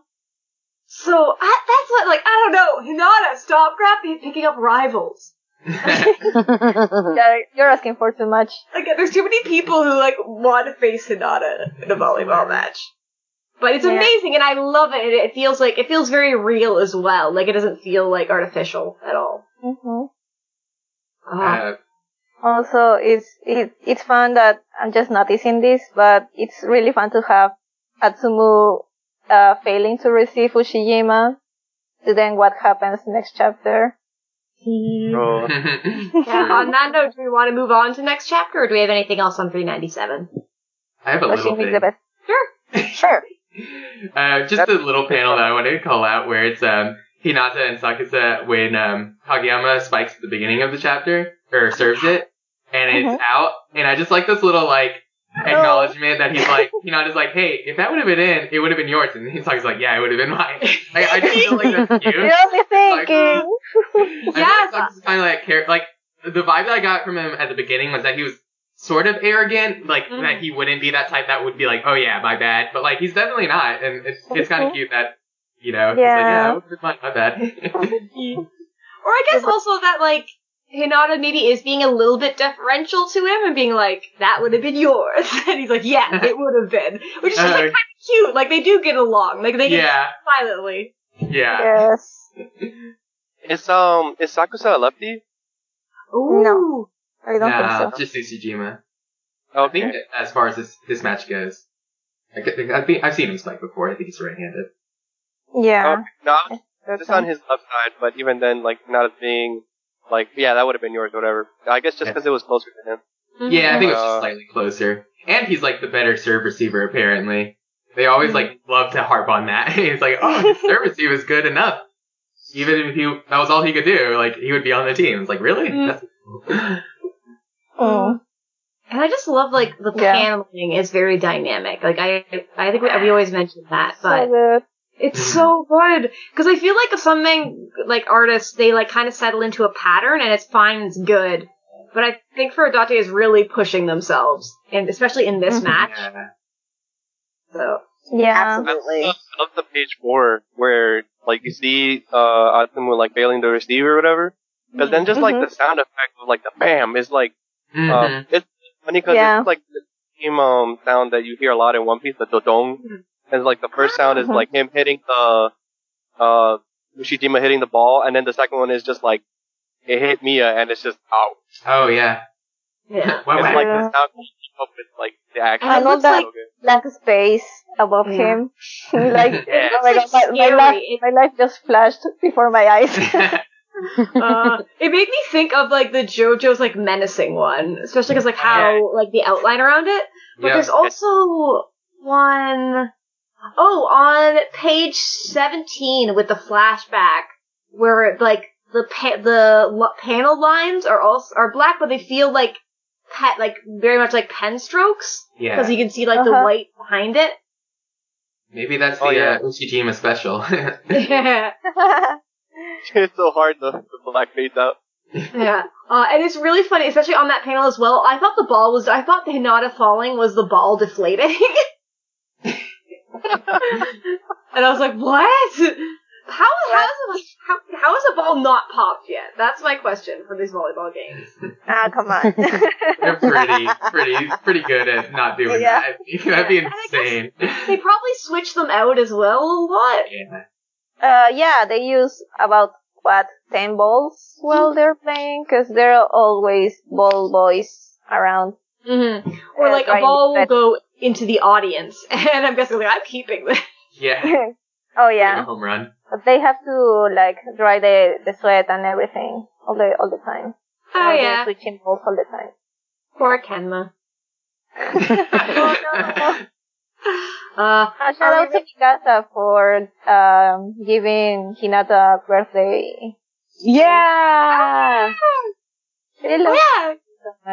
So I, that's what like I don't know. Hinata, stop grabbing picking up rivals. [laughs] Yeah, you're asking for too much. Like there's too many people who like want to face Hinata in a volleyball match. But it's Yeah. amazing and I love it. It it feels like it feels very real as well. Like it doesn't feel like artificial at all. hmm Ah. Uh, Also, it's it, it's fun that I'm just noticing this, but it's really fun to have Atsumu uh, failing to receive Ushijima. To then what happens next chapter? Oh, [laughs] Yeah, on that note, do we want to move on to next chapter, or do we have anything else on 397? I have a little Ushijima is thing. the best. [laughs] sure. Uh, just a little panel that I wanted to call out where it's um, Hinata and Sakusa when um, Kageyama spikes at the beginning of the chapter, or serves it, and it's out. And I just like this little, like, acknowledgement that he's like, you know, just like, hey, if that would have been in, it would have been yours. And he's like, he's like yeah, it would have been mine. [laughs] Like, I just feel like that's cute. You're only thinking. Yes. I feel like [laughs] kind of like, char- like, the vibe that I got from him at the beginning was that he was sort of arrogant, like, Mhm. that he wouldn't be that type that would be like, oh yeah, my bad. But like, he's definitely not. And it's, it's kind of cute that, you know, he's like, Yeah. yeah, that would have been mine, my bad. [laughs] Or I guess also that like Hinata maybe is being a little bit deferential to him and being like, "That would have been yours," [laughs] and he's like, "Yeah, [laughs] it would have been," which is just like Uh, kind of cute. Like they do get along. Like they get yeah, silently. yeah. Yes. [laughs] is um is Sakusa a lefty? Ooh. No. I don't Nah, think so. just Ushijima. I think Okay. as far as this, this match goes, I think, I think I've seen him spike before. I think he's right-handed. Yeah. Okay. No, that's just on his left side, but even then, like not as being like yeah, that would have been yours, or whatever. I guess just because it was closer to him. Mhm. Yeah, I think it was Uh, just slightly closer. And he's like the better serve receiver apparently. They always like love to harp on that. [laughs] He's like, oh, his [laughs] serve receiver is good enough. Even if he that was all he could do, like he would be on the team. It's like really? Mm. That's- [laughs] Mm. And I just love like the Yeah. paneling is very dynamic. Like I, I think we, we always mention that, So but good. It's Mhm. so good because I feel like some man- like artists they like kind of settle into a pattern and it's fine, it's good. But I think Furudate is really pushing themselves, and especially in this Mhm. match. yeah. So Yeah. Absolutely. I love the page four where like you see uh Atsumu like bailing the receiver or whatever. Because then just like Mhm. the sound effect of like the bam is like um it's funny because Yeah. it's like the same um sound that you hear a lot in One Piece, the dodong. And like the first sound is like him hitting the uh Ushijima hitting the ball, and then the second one is just like it hit Miya, and it's just oh, oh yeah. yeah, What it's was like Yeah. the sound keep up with like the action. I know that like- so good. black space above Yeah. him. [laughs] like, Yeah. oh my god, my, my, scary. life, my life just flashed before my eyes. [laughs] [laughs] uh, it made me think of like the JoJo's like menacing one, especially because like how like the outline around it. But Yep. there's also one oh on page seventeen with the flashback where like the pa- the lo- panel lines are also are black, but they feel like pet like very much like pen strokes yeah. because you can see like the Uh-huh. white behind it. Maybe that's Oh, the yeah. uh, Ushijima special. yeah. [laughs] [laughs] it's so hard the, the black fades out. [laughs] Yeah, uh, and it's really funny, especially on that panel as well. I thought the ball was, I thought the Hinata falling was the ball deflating. [laughs] and I was like, what? How, how, is a, how, how is a ball not popped yet? That's my question for these volleyball games. ah, come on. [laughs] They're pretty, pretty, pretty good at not doing Yeah. that. [laughs] That'd be And I guess- insane. They probably switch them out as well a lot. Yeah. Uh, yeah, they use about, what, 10 balls while they're playing? Cause there are always ball boys around. Mm-hmm. Or like a right, ball will go into the audience, [laughs] and I'm guessing like I'm keeping this. Yeah. [laughs] oh Like a yeah. home run. But they have to, like, dry the, the sweat and everything all the, all the time. Oh Uh, they're yeah, Switching balls all the time. poor Kenma. oh [laughs] no. Uh, Uh, shout out to Mikasa for um, giving Hinata a birthday. Yeah. Oh yeah, so nice.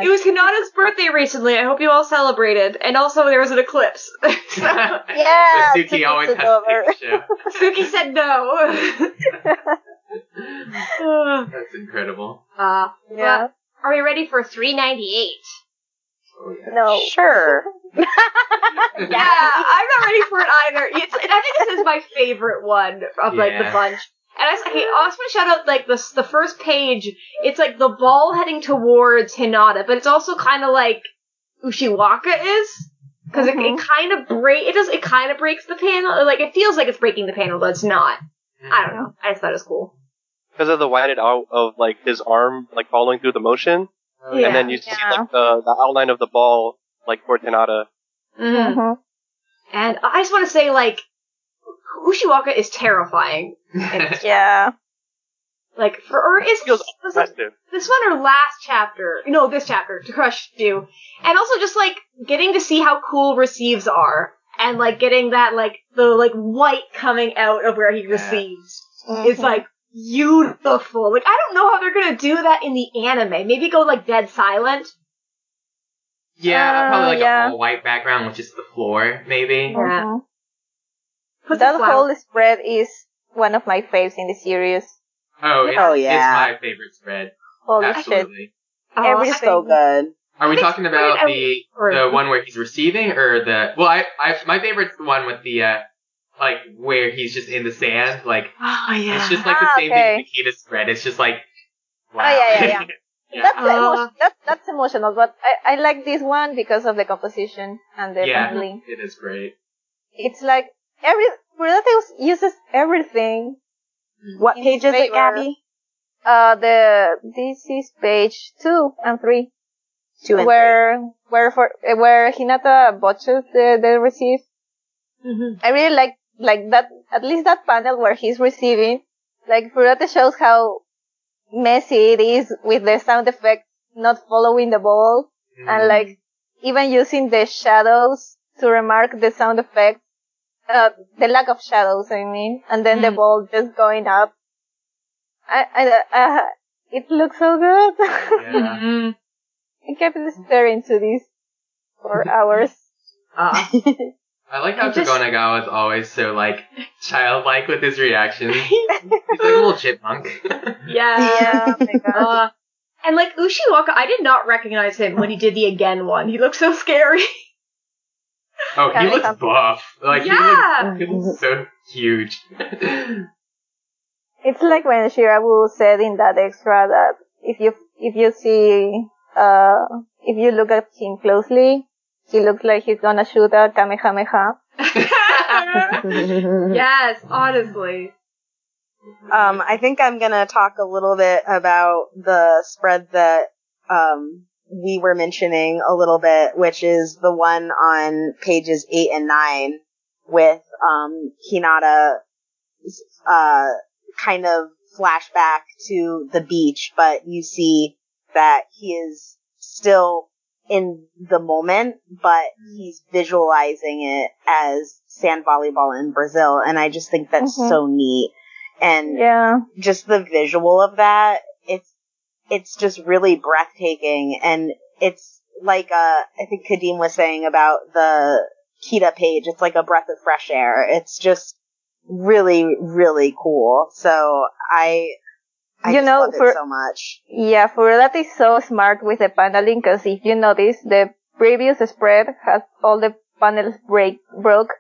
It was Hinata's birthday recently. I hope you all celebrated. And also there was an eclipse. so, [laughs] yeah, But Suki always took has to over. take the show. Suki said no. uh, [laughs] That's incredible. yeah. are we ready for 398? Oh, yeah. No. Sure. [laughs] Yeah, I'm not ready for it either. It's, and I think this is my favorite one of like the bunch. And I, okay, I also want to shout out like the the first page. It's like the ball heading towards Hinata, but it's also kind of like Ushiwaka is because it, it kind of break. It does. It kind of breaks the panel. Like it feels like it's breaking the panel, but it's not. I don't know. I just thought it was cool. Because of the widened out of like his arm like following through the motion, Oh, Yeah. and then you see Yeah. like the, the outline of the ball like for Tanada. Mhm. Mhm. And I just want to say like Ushiwaka is terrifying. [laughs] Yeah. Like for or is Feels was it aggressive. this one or last chapter? No, this chapter to crush you. And also just like getting to see how cool receives are. And like getting that like the like white coming out of where he Yeah. receives Mhm. is like beautiful. Like I don't know how they're gonna do that in the anime. Maybe go like dead silent. Yeah, probably like Uh, yeah. an all white background with just the floor, maybe. Yeah. Mhm. Put That the flower- whole spread is one of my faves in the series. Oh, it's, Oh, yeah. it's my favorite spread. Holy shit. Absolutely. Oh, every- I- So good. Are we think talking about the Or- the one where he's receiving or the well I I my favorite's the one with the uh like where he's just in the sand like [gasps] Oh yeah. it's just like Ah, the same okay. thing Nikita spread it's just like wow Oh, yeah, yeah, yeah. [laughs] Yeah. That's, Uh, emo- that, that's emotional, but I, I like this one because of the composition and the Yeah. paneling. it is great It's like every Murata uses everything. What In page is it, favor. Gabby? Uh, the this is page two and three, Two and where where for uh, where Hinata botches the the receive. Mhm. I really like like that at least that panel where he's receiving. Like Murata shows how messy it is with the sound effects not following the ball Mm-hmm. and like even using the shadows to remark the sound effects, uh, the lack of shadows, I mean, and then the Mm. ball just going up. I, I, uh, it looks so good. Yeah. [laughs] I kept staring to this for hours. Uh, I like how I just- Dragonagawa is always so like childlike with his reactions. [laughs] He's like a little chipmunk. [laughs] yeah. Yeah, oh my god. Uh, and like Ushiwaka, I did not recognize him when he did the again one. He looked so scary. Oh, he looks com- buff. Like Yeah. he looks, [laughs] he looks so huge. [laughs] It's like when Shirabu said in that extra that if you if you see uh if you look at him closely, he looks like he's gonna shoot a kamehameha. [laughs] yes, honestly. Um, I think I'm gonna talk a little bit about the spread that um, we were mentioning a little bit, which is the one on pages eight and nine with um, Hinata uh, kind of flashback to the beach, but you see that he is still in the moment, but he's visualizing it as sand volleyball in Brazil, and I just think that's Mhm. so neat. And Yeah. just the visual of that, it's it's just really breathtaking, and it's like uh, I think Kadeem was saying about the Kita page. It's like a breath of fresh air. It's just really, really cool. So I, I You just know, love for- it so much. Yeah, Furudate is so smart with the paneling because if you notice, the previous spread has all the panels break, broke,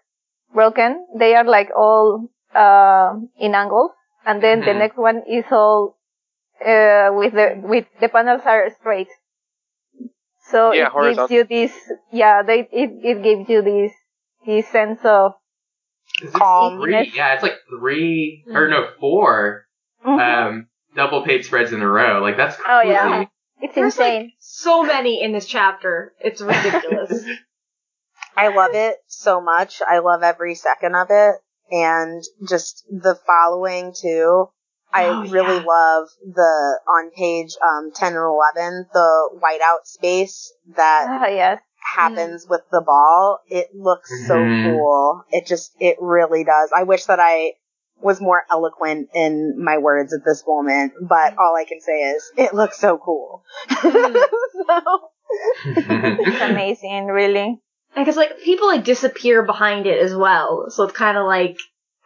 broken. They are like all, uh, in angles. And then the Mhm. next one is all, uh, with the, with the panels are straight. So Yeah, it gives you this, yeah, they, it, it gives you this, this sense of, Is Calm. three? Yeah, it's like three or no four um double page spreads in a row. Like that's Oh, yeah. it's There's insane. like so many in this chapter. It's ridiculous. [laughs] I love it so much. I love every second of it. And just the following too. I Oh, really yeah. love the, on page, um, 10 and 11, the whiteout space that Ah, yes. happens with the ball. It looks so Mhm. cool. It just, it really does. I wish that I was more eloquent in my words at this moment, but all I can say is, it looks so cool. so, [laughs] [laughs] It's amazing, really. Because like people like disappear behind it as well, so it's kind of like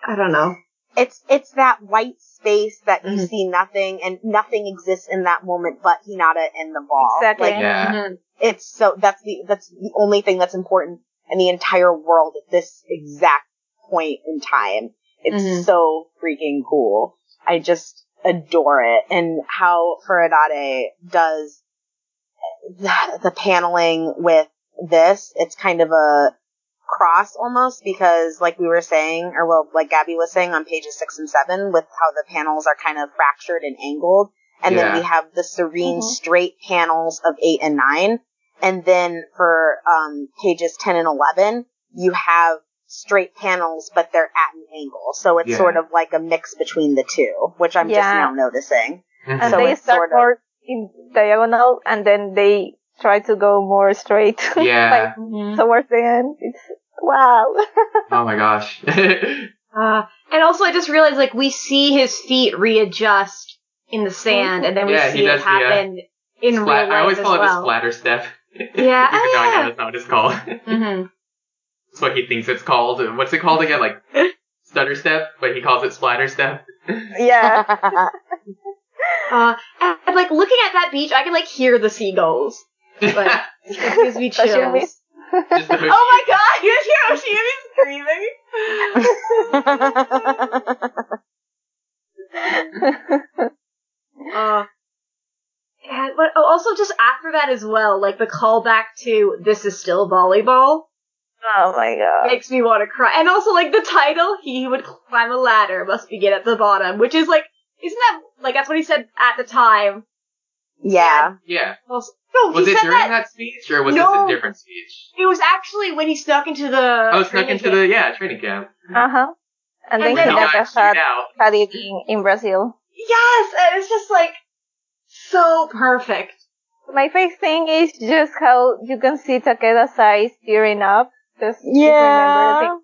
I don't know. It's, it's that white space that you Mhm. see nothing and nothing exists in that moment but Hinata and the ball. Exactly. Like, yeah. Mhm. it's so that's the that's the only thing that's important in the entire world at this exact point in time. It's Mhm. so freaking cool. I just adore it and how Furudate does the, the paneling with this. It's kind of a cross almost because like we were saying or well like Gabby was saying on pages 6 and 7 with how the panels are kind of fractured and angled and then we have the serene Mhm. straight panels of 8 and 9 and then for um, pages 10 and 11 you have straight panels but they're at an angle so it's Yeah. sort of like a mix between the two which i'm just now noticing Mhm. and So they it's start sort of- more in diagonal and then they try to go more straight [laughs] yeah. like towards the end it's wow [laughs] oh my gosh. [laughs] Uh, and also, I just realized like we see his feet readjust in the sand, and then we Yeah, see it does the, uh, happen in Splat- real life I always as call it well. a splatter step. Yeah, Even though oh, I know yeah. that's not what it's called. hmm That's what he thinks it's called. What's it called again? Like stutter step, but he calls it splatter step. yeah Uh, and, and, like looking at that beach, I can like hear the seagulls. Like [laughs] it gives me Sashimi. chills. Just [laughs] Oh my god, you hear Oshimi screaming? [laughs] Uh, and but oh, also just after that as well, like the callback to "This is still volleyball" oh my god makes me want to cry. And also like the title, "He would climb a ladder must begin at the bottom," which is like, isn't that like that's what he said at the time? Yeah Yeah. Also, no, Was it said during that, that speech or was No. this a different speech? It was actually when he snuck into the. Oh, snuck into camp. the yeah training camp. uh-huh and then And then he Hinata got chewed had, out. had it in, in Brazil Yes, and it's just like so perfect. my favorite thing is just how you can see Takeda's eyes tearing up just to Yeah. remember the thing.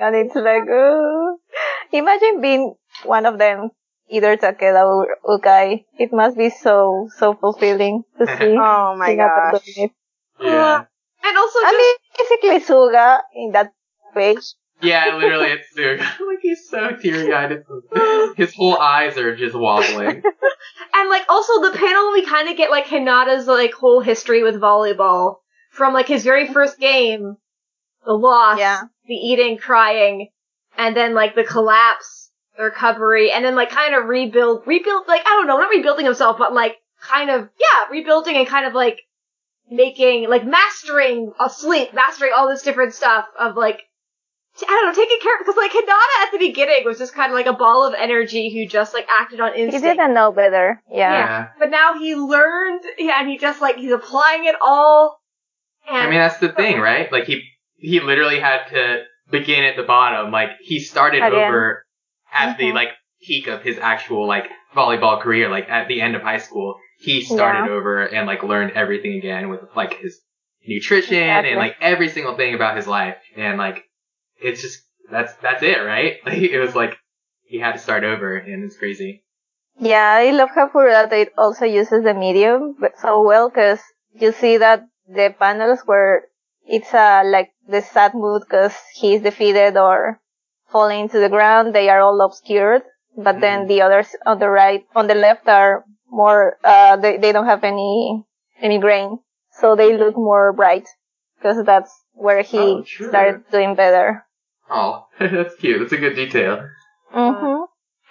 and it's like oh imagine being one of them either Takeda or Ukai. It must be so so fulfilling to [laughs] see. Oh my Hinata gosh. doing it. Yeah. And also just I mean, basically Suga in that page. Yeah, literally, it's Suga. [laughs] like he's so teary-eyed. [laughs] His whole eyes are just wobbling. And like also the panel we kind of get like Hinata's like whole history with volleyball from like his very first game, the loss, Yeah. the eating, crying, and then like the collapse, the recovery, and then like kind of rebuild, rebuild like I don't know, not rebuilding himself, but like kind of yeah, rebuilding and kind of like making like mastering sleep, mastering all this different stuff of like I don't know, taking care because like Hinata at the beginning was just kind of like a ball of energy who just like acted on instinct. He didn't know better. Yeah. Yeah. But now he learned, yeah, and he just like he's applying it all. And I mean, that's the thing, right? Like he he literally had to begin at the bottom. Like he started Again. over at the Mhm. like peak of his actual like volleyball career. Like at the end of high school, he started over and like learned everything again with like his nutrition Exactly. and like every single thing about his life. And like it's just that's that's it, right? [laughs] Like it was like he had to start over, and it's crazy. Yeah, I love how Furudate it also uses the medium but so well because you see that the panels where it's uh, like the sad mood because he's defeated or falling to the ground, they are all obscured. But then the others on the right, on the left are more, uh, they, they don't have any, any grain. So they look more bright because that's where he Oh, true. started doing better. Oh, [laughs] that's cute. That's a good detail. hmm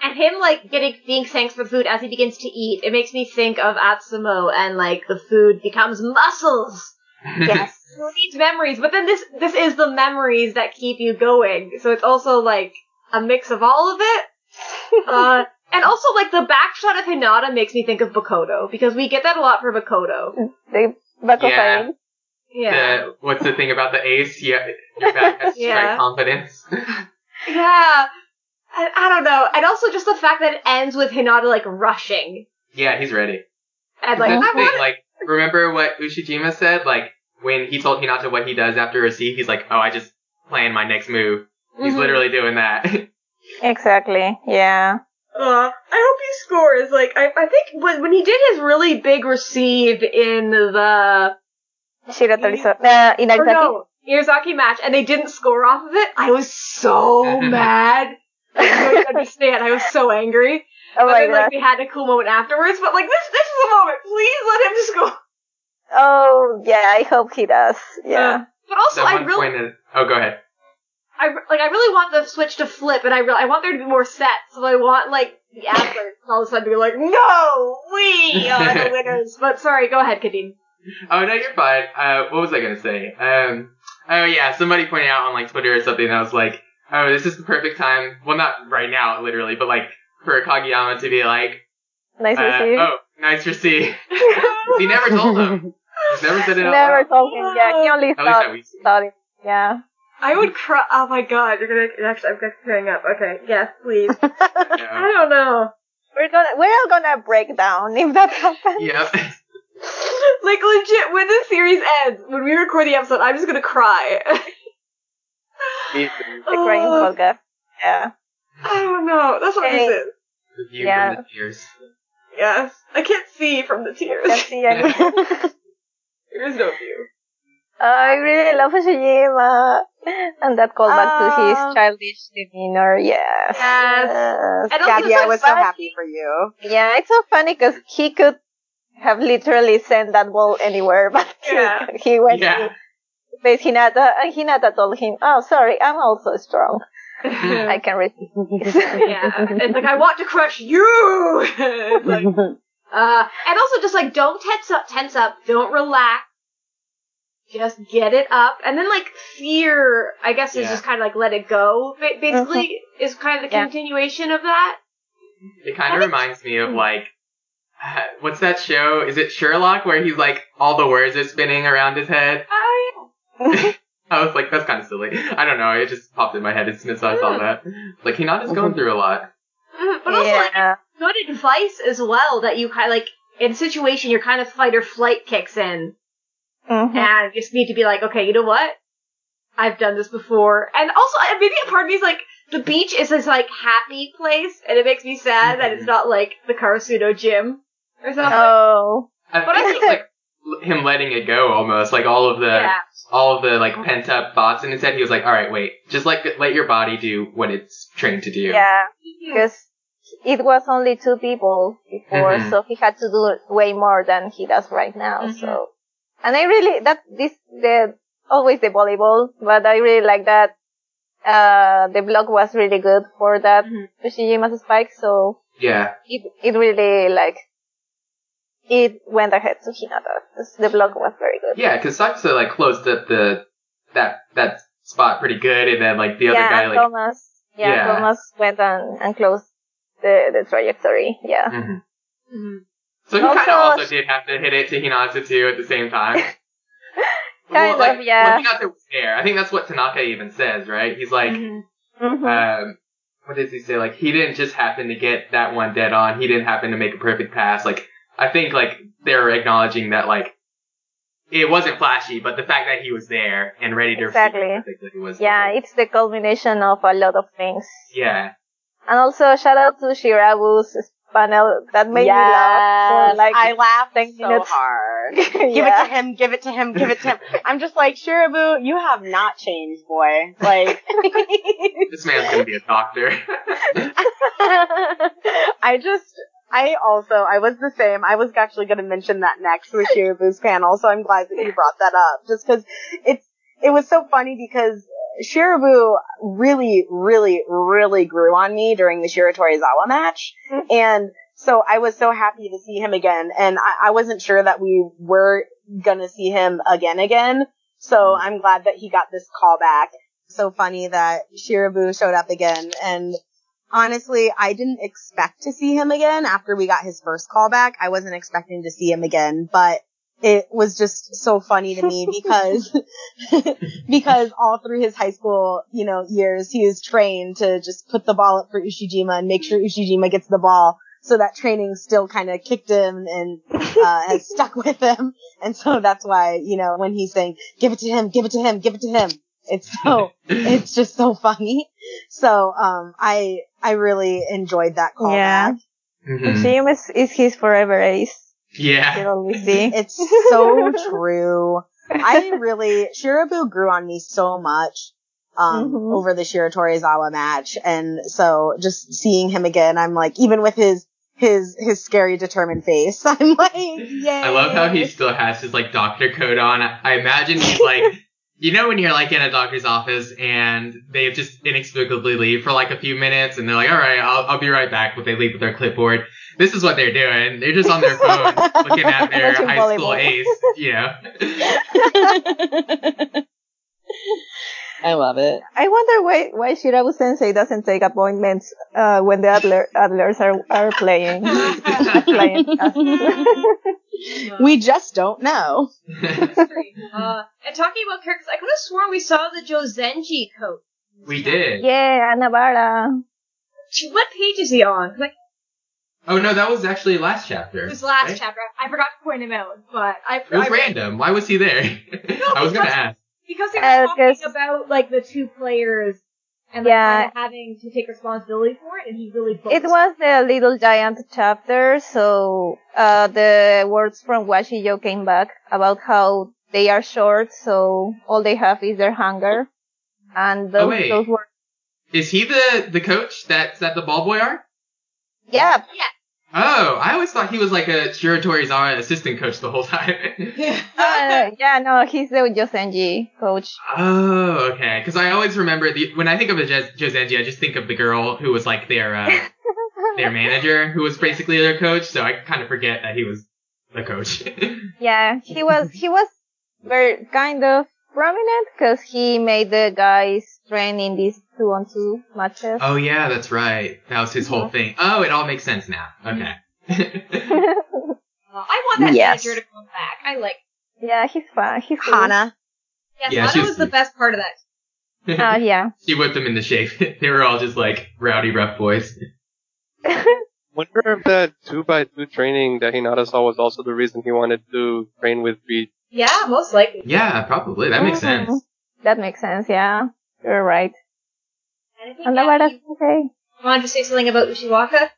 and him like getting being thanks for food as he begins to eat, it makes me think of Atsumu and like the food becomes muscles. [laughs] Yes. Who needs memories? But then this this is the memories that keep you going. So it's also like a mix of all of it. [laughs] uh, and also like the backshot of Hinata makes me think of Bokuto because we get that a lot for Bokuto. They, Bakugo Yeah. Yeah. The, what's the thing about the ace? Yeah, your back has Yeah. strike confidence. [laughs] Yeah. I, I don't know. And also just the fact that it ends with Hinata like rushing. yeah, he's ready. And like, That's I the thing. Like, remember what Ushijima said? Like, when he told Hinata what he does after a a C, he's like, "Oh, I just plan my next move." He's Mhm. literally doing that. [laughs] Exactly. Yeah. Uh, I hope he scores. Like, I, I think when, when he did his really big receive in the, Shiratori, so, uh, or no, Inarizaki match, and they didn't score off of it, I was so [laughs] mad. Like, you don't understand. I was so angry. Oh but my then, like, god. they had a cool moment afterwards, but like, this, this is a moment. Please let him score. Oh, yeah, I hope he does. Yeah. Uh, but also, I really, pointed. Oh, go ahead. I like I really want the switch to flip, and I re- I want there to be more sets. So I want like the [laughs] athletes all of a sudden to be like, "No, we are the [laughs] winners." But sorry, go ahead, Kadeem. Oh no, you're fine. Uh, what was I gonna say? Um, oh yeah, somebody pointed out on like Twitter or something. that was like, oh, this is the perfect time. Well, not right now, literally, but like for Kageyama to be like, Nice uh, to see you. oh, nice to see. [laughs] he never told them. He's [laughs] never said it out Never loud. told him. Yeah, he only At least that thought, we see. thought it. Yeah. I would cry. Oh my god, you're gonna actually. I'm just tearing up. Okay, yes, please. [laughs] I don't know. We're gonna, we're all gonna break down if that happens. Yep. Like legit, when the series ends, when we record the episode, I'm just gonna cry. Me too. The crying podcast. Yeah. I don't know. That's what Hey. this is. The view Yeah. from the tears. Yes, I can't see from the tears. Can't see any. [laughs] there is no view. I really love Ushijima. And that callback to Oh. his uh, childish demeanor. Yes. Yes. And also Gabby, I so was so happy for you. Yeah, it's so funny because he could have literally sent that ball anywhere, [laughs] but he- he, went Yeah. to face Hinata, and Hinata told him, "Oh, sorry, I'm also strong. [laughs] I can resist this." [laughs] yeah, it's like I want to crush you. [laughs] It's like, uh, and also just like don't tense up, tense up, don't relax. Just get it up, and then like fear, I guess is Yeah. just kind of like let it go. ba- Basically, is kind of the Yeah. continuation of that. It kind of reminds me of like, [sighs] what's that show? Is it Sherlock where he's like all the words are spinning around his head? Oh I was like, that's kind of silly. I don't know. It just popped in my head as soon as I saw that. Like Hinata's going through a lot. but also like yeah. good advice as well that you kind of like in a situation your kind of fight or flight kicks in. Mhm. and you just need to be like, okay, you know what? I've done this before. And also, maybe a part of me is like, the beach is this like happy place, and it makes me sad that it's not like the Karasuno gym or something. Oh. I But I think like l- him letting it go almost, like all of the yeah. all of the like pent up thoughts, and instead he was like, all right, wait, just like let your body do what it's trained to do. Yeah, because it was only two people before, Mhm. so he had to do way more than he does right now. Mhm. So, and I really that this the always the volleyball, but I really like that. Uh, the block was really good for that Mhm. Ushijima's spike, so Yeah. it it really like it went ahead to Hinata. The block was very good. Yeah, because Sakusa like closed up the that that spot pretty good, and then like the other yeah, guy and like Thomas. Yeah, Yeah. Thomas went and, and closed the the trajectory. Yeah. Mhm. Mhm. So he kind of Also- also did have to hit it to Hinata too at the same time. [laughs] Kind like, of, yeah. Well, Hinata was there. I think that's what Tanaka even says, right? He's like, Mhm. Mhm. um, what does he say? Like he didn't just happen to get that one dead on. He didn't happen to make a perfect pass. Like I think like they're acknowledging that like it wasn't flashy, but the fact that he was there and ready to receive Exactly. it was Yeah, it's the culmination of a lot of things. yeah. And also shout out to Shirabu's panel that made me laugh for like I laughed 10 so minutes. hard. [laughs] Give it to him, give it to him, give it to him. I'm just like, Shirabu, you have not changed, boy. Like, [laughs] This man's gonna be a doctor. [laughs] I just, I also, I was the same. I was actually going to mention that next with [laughs] Shirabu's panel, so I'm glad that you brought that up. Just because it's, it was so funny because Shirabu really, really, really grew on me during the Shiratorizawa match. Mm-hmm. And so I was so happy to see him again. And I, I wasn't sure that we were gonna see him again again. So mm-hmm. I'm glad that he got this call back. So funny that Shirabu showed up again. And honestly, I didn't expect to see him again after we got his first call back. I wasn't expecting to see him again, but it was just so funny to me [laughs] because, [laughs] because all through his high school, you know, years, he was trained to just put the ball up for Ushijima and make sure Ushijima gets the ball. So that training still kind of kicked him and, uh, has stuck [laughs] with him. And so that's why, you know, when he's saying, give it to him, give it to him, give it to him, it's so, [laughs] it's just so funny. So, um, I, I really enjoyed that callback. Yeah. Mhm. Shim is, is his forever ace. Yeah. You always see. [laughs] It's so true. I really, Shirabu grew on me so much, um, Mhm. over the Shiratorizawa match. And so just seeing him again, I'm like, even with his, his, his scary determined face, [laughs] I'm like, yay. I love how he still has his like doctor coat on. I, I imagine he's like, you know, when you're like in a doctor's office and they just inexplicably leave for like a few minutes and they're like, all right, I'll, I'll be right back, but they leave with their clipboard. This is what they're doing. They're just on their phone looking at [laughs] their high school ace, you know. [laughs] [laughs] I love it. I wonder why why Shirabu Sensei doesn't take appointments uh, when the Adler, Adlers are are playing. [laughs] playing. [laughs] We just don't know. Uh, and talking about characters, I could have sworn we saw the Jozenji coat. we did. yeah, Anabara. What page is he on? Like, Oh no, that was actually last chapter. it was last right? chapter. I forgot to point him out, but I. It was I random. Why was he there? [laughs] I was gonna ask. Because he Uh, was talking 'cause- about, like, the two players and, like, Yeah. kind of having to take responsibility for it, and he really It was the Little Giant chapter, so uh, the words from Washijo came back about how they are short, so all they have is their hunger. And those, Oh, wait. those were, Is he the the coach that's at the ball boy arc? yeah, Oh, I always thought he was like a Shiratorizawa assistant coach the whole time. [laughs] [laughs] uh, yeah, no, he's the Jozenji coach. oh, okay. Because I always remember the when I think of a Jo- Jozenji, I just think of the girl who was like their uh, [laughs] their manager, who was basically their coach. So I kind of forget that he was the coach. Yeah, he was he was very kind of prominent because he made the guys train in these two on two matches. oh yeah, that's right. That was his whole thing. Oh, it all makes sense now. Okay. [laughs] Uh, I want that Yes. manager to come back. I like. yeah, he's fun. He's cool. Hana. Yes, Yeah, Lana she was, was the best part of that. Uh, [laughs] yeah. she whipped them into shape. [laughs] they were all just like rowdy, rough boys. Wonder if that two by two training that Hinata saw was also the reason he wanted to train with Beat. Yeah, most likely. Yeah, probably. That makes Mhm. sense. That makes sense, yeah. You're right. Anything And Gabby, about us, you okay. wanted to say something about Ushiwaka?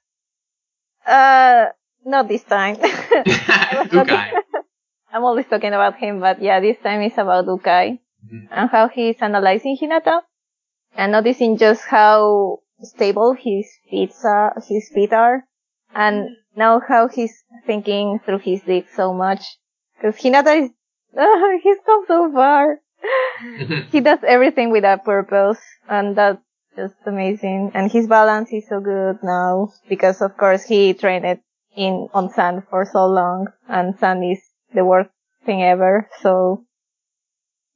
Uh, not this time. [laughs] [laughs] Ukai. [laughs] I'm always talking about him, but yeah, this time it's about Ukai Mhm. and how he's analyzing Hinata and noticing just how stable his feet are, his feet are, and now how he's thinking through his legs so much. Because Hinata is, Oh, he's come so far. [laughs] he does everything with a purpose, and that's just amazing. And his balance is so good now because, of course, he trained it in on sand for so long, and sand is the worst thing ever. So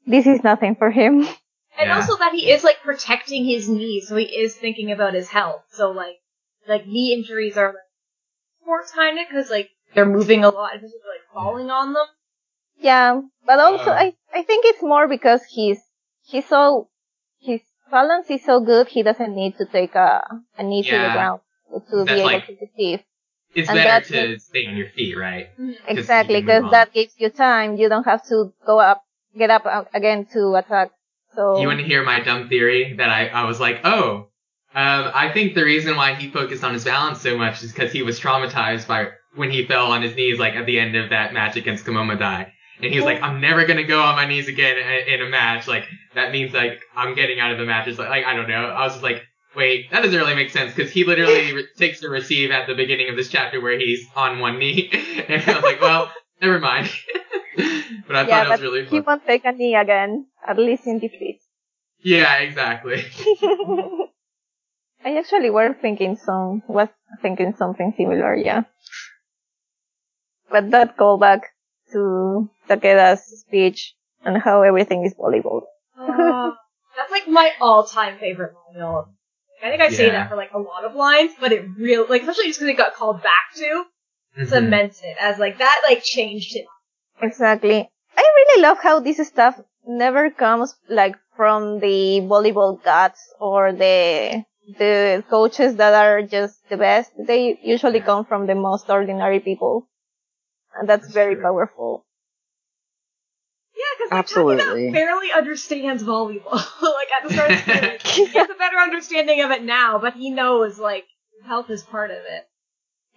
this is nothing for him. [laughs] And Yeah. also that he is like protecting his knees, so he is thinking about his health. So like, like knee injuries are like sports kind of because like they're moving a lot and just like falling on them. Yeah, but also Uh. I I think it's more because he's he's so his balance is so good he doesn't need to take a a knee to the Yeah. ground to be able like- to receive. it's And better to makes- stay on your feet, right? Exactly, can move because that gives you time. You don't have to go up, get up uh, again to attack. So You want to hear my dumb theory that I, I was like, oh, um, I think the reason why he focused on his balance so much is because he was traumatized by when he fell on his knees, like at the end of that match against Kamomedai. And he's like, I'm never gonna go on my knees again in, a match. Like, that means like, I'm getting out of the match. It's like, like I don't know. I was just like, wait, that doesn't really make sense because he literally re- takes the receive at the beginning of this chapter where he's on one knee. [laughs] and I was like, well, [laughs] never mind. [laughs] but I yeah, thought it was really he fun. won't take a knee again, at least in defeat. Yeah, exactly. I actually were thinking some was thinking something similar, yeah. But that callback to Takeda's speech and how everything is volleyball. Oh, that's like my all-time favorite line. I think I say that for like a lot of lines, but it really, like especially just because it got called back to Mhm. cements it as like that like changed it. Exactly. I really love how this stuff never comes like from the volleyball gods or the the coaches that are just the best. They usually come from the most ordinary people. And that's, That's very true. powerful. Yeah, because like Absolutely. Takeda barely understands volleyball. [laughs] like at the start of the series, [laughs] he has a better understanding of it now, but he knows like health is part of it.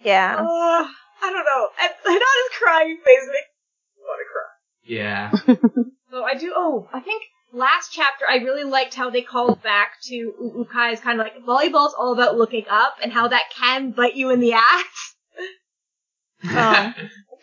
Yeah. Uh, I don't know. And Hinata's crying face makes me want to cry. Yeah. [laughs] So I do. Oh, I think last chapter I really liked how they called back to U- Ukai's kind of like volleyball's all about looking up and how that can bite you in the ass. Oh.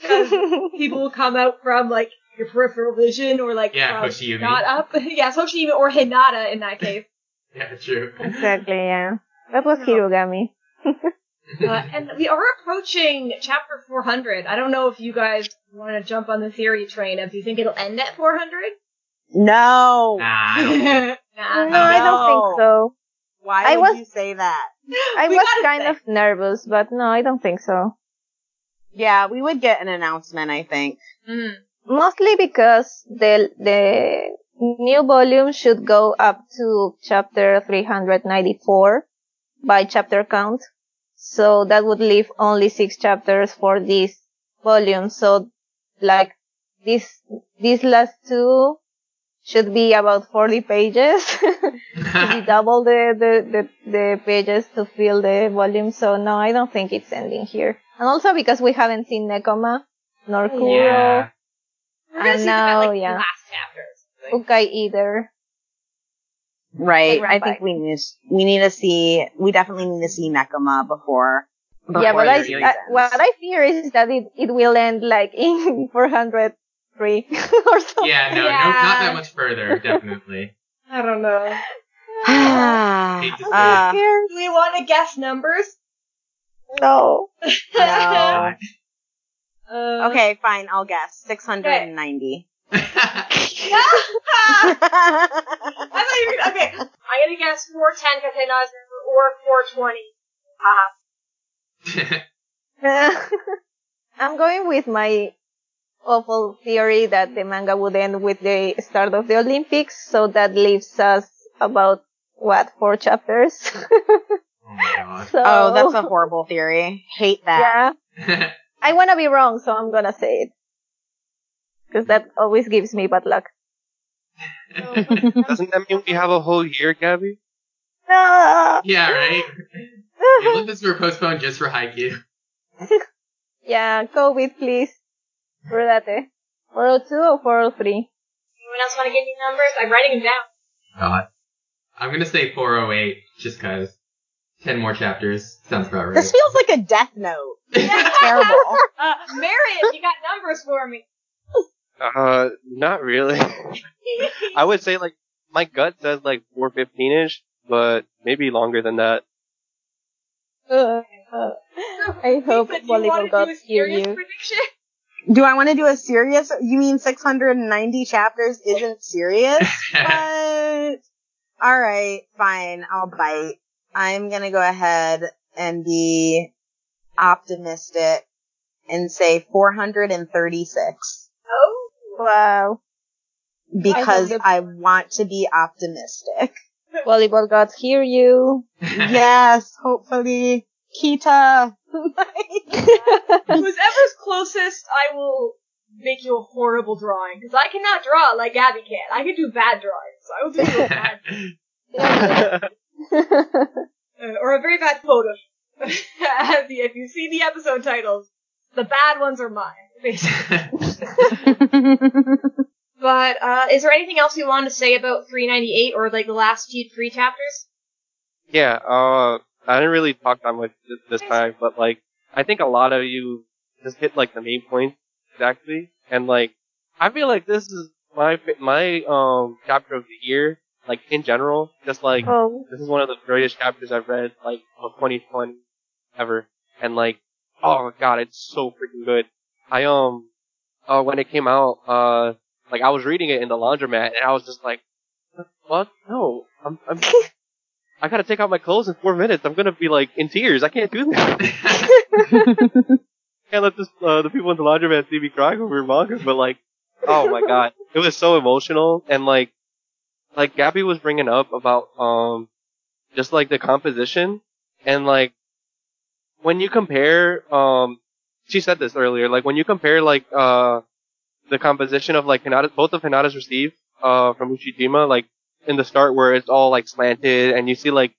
[laughs] People will come out from like your peripheral vision or like Yeah, from Hoshiumi. not up. [laughs] yes, Hoshiumi or Hinata in that case. [laughs] yeah, true. exactly, yeah. That was Hirugami. Uh, and we are approaching chapter 400. I don't know if you guys want to jump on the theory train. If you think it'll end at 400? No. Nah, I don't nah. No, I don't think so. Why I would was- you say that? I was kind say. of nervous, but no, I don't think so. Yeah, we would get an announcement, I think. Mm. Mostly because the the new volume should go up to chapter 394 by chapter count. So that would leave only six chapters for this volume. So like this these last two should be about 40 pages. [laughs] to [laughs] double the, the, the, the pages to fill the volume. So no, I don't think it's ending here. And also because we haven't seen Nekoma, nor Kuro, yeah. We're gonna I see that like know, yeah. last chapters. Ukai either. Right. I think we need we need to see we definitely need to see Nekoma before. yeah, before but I, the I, what I fear is that it, it will end like in [laughs] 403 [laughs] or something. Yeah, no, no, not that much further, definitely. I don't know. [sighs] Hate Uh, Do we want to guess numbers? No. no. Uh, [laughs] Okay, fine. I'll guess six hundred and ninety. [laughs] I thought you were okay. I'm gonna guess 410 Katena's number or 420. Uh, [laughs] I'm going with my awful theory that the manga would end with the start of the Olympics, so that leaves us about what four chapters. Oh my god. so, oh, that's a horrible theory. Hate that. yeah. [laughs] I wanna be wrong, so I'm gonna say it because that always gives me bad luck. [laughs] Doesn't that mean we have a whole year, Gabby? No. Yeah, right? [laughs] The Olympus were postponed just for Haikyuu. yeah, go with please. Furudate. 402 or 403? Anyone else want to give me numbers? I'm writing them down. God. I'm gonna say 408, just cause. 10 more chapters. Sounds about right. This feels like a death note. [laughs] Yeah. Terrible. Uh, Marion, you got numbers for me. Uh, not really. [laughs] I would say like my gut says like 415ish, but maybe longer than that. Uh, uh, I hope Lisa, do you want volleyball gods hear you. prediction? Do I want to do a serious? You mean 690 chapters isn't serious? [laughs] What? All right, fine. I'll bite. I'm gonna go ahead and be optimistic and say 436 Oh. Wow. because I I, want to be optimistic. [laughs] Volleyball gods hear you. [laughs] yes, hopefully. Kita. [laughs] Whoever's closest, I will make you a horrible drawing. Because I cannot draw like Abby can. I can do bad drawings. So I will do you a bad, [laughs] or a very bad photo. [laughs] If you see the episode titles, the bad ones are mine. [laughs] basically. But, uh, is there anything else you want to say about 398 or like the last few three chapters? yeah, uh, I didn't really talk that much this, this time, but like, I think a lot of you just hit like the main points exactly, and like, I feel like this is my my um chapter of the year, like in general, just like oh. this is one of the greatest chapters I've read like of 2020 ever, and like, oh my god, it's so freaking good. I um, uh, when it came out, uh, like I was reading it in the laundromat, and I was just like, what? No, I'm I'm. [laughs] I gotta take out my clothes in four minutes. I'm gonna be like in tears. I can't do that. [laughs] can't let this, uh, the people in the laundromat see me crying over manga. But like, oh my god, it was so emotional. And like, like Gabby was bringing up about um, just like the composition and like when you compare um, she said this earlier. Like when you compare like uh, the composition of like Hinata, both of Hinata's received uh from Ushijima, like in the start where it's all like slanted and you see like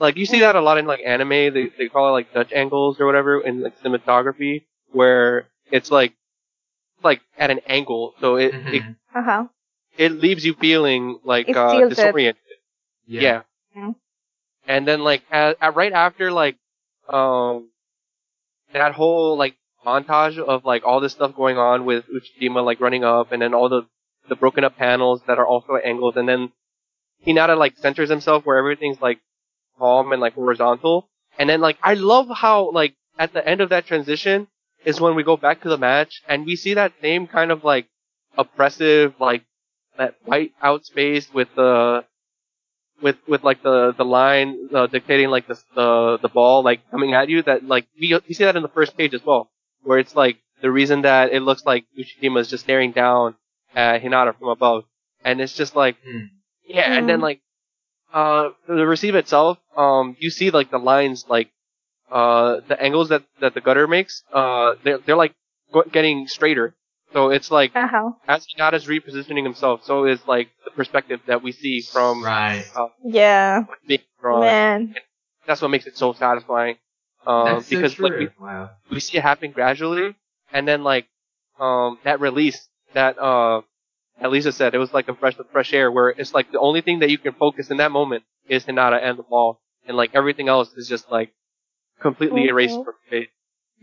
like you see that a lot in like anime they they call it like Dutch angles or whatever in like cinematography where it's like like at an angle so it it, Mhm. Huh. it leaves you feeling like It's uh tilted. disoriented yeah, Mhm. and then like at, at right after like um that whole like montage of like all this stuff going on with Ushijima like running up and then all the the broken up panels that are also at angles and then Hinata like centers himself where everything's like calm and like horizontal. And then like I love how like at the end of that transition is when we go back to the match and we see that same kind of like oppressive like that white out space with the with with like the the line uh, dictating like the the the ball like coming at you that like we you see that in the first page as well where it's like the reason that it looks like Ushijima is just staring down at Hinata from above and it's just like Hmm. yeah and then Mhm. like uh the receive itself um you see like the lines like uh the angles that that the gutter makes uh they're they're like getting straighter so it's like Uh huh. as Hinata's repositioning himself so is like the perspective that we see from right. Yeah. being drawn Man. that's what makes it so satisfying. Um, That's so because true. like we, wow. we see it happen gradually, and then like um that release that uh that Lisa said it was like a fresh fresh air where it's like the only thing that you can focus in that moment is Hinata and the ball, and like everything else is just like completely erased Mhm. from your face.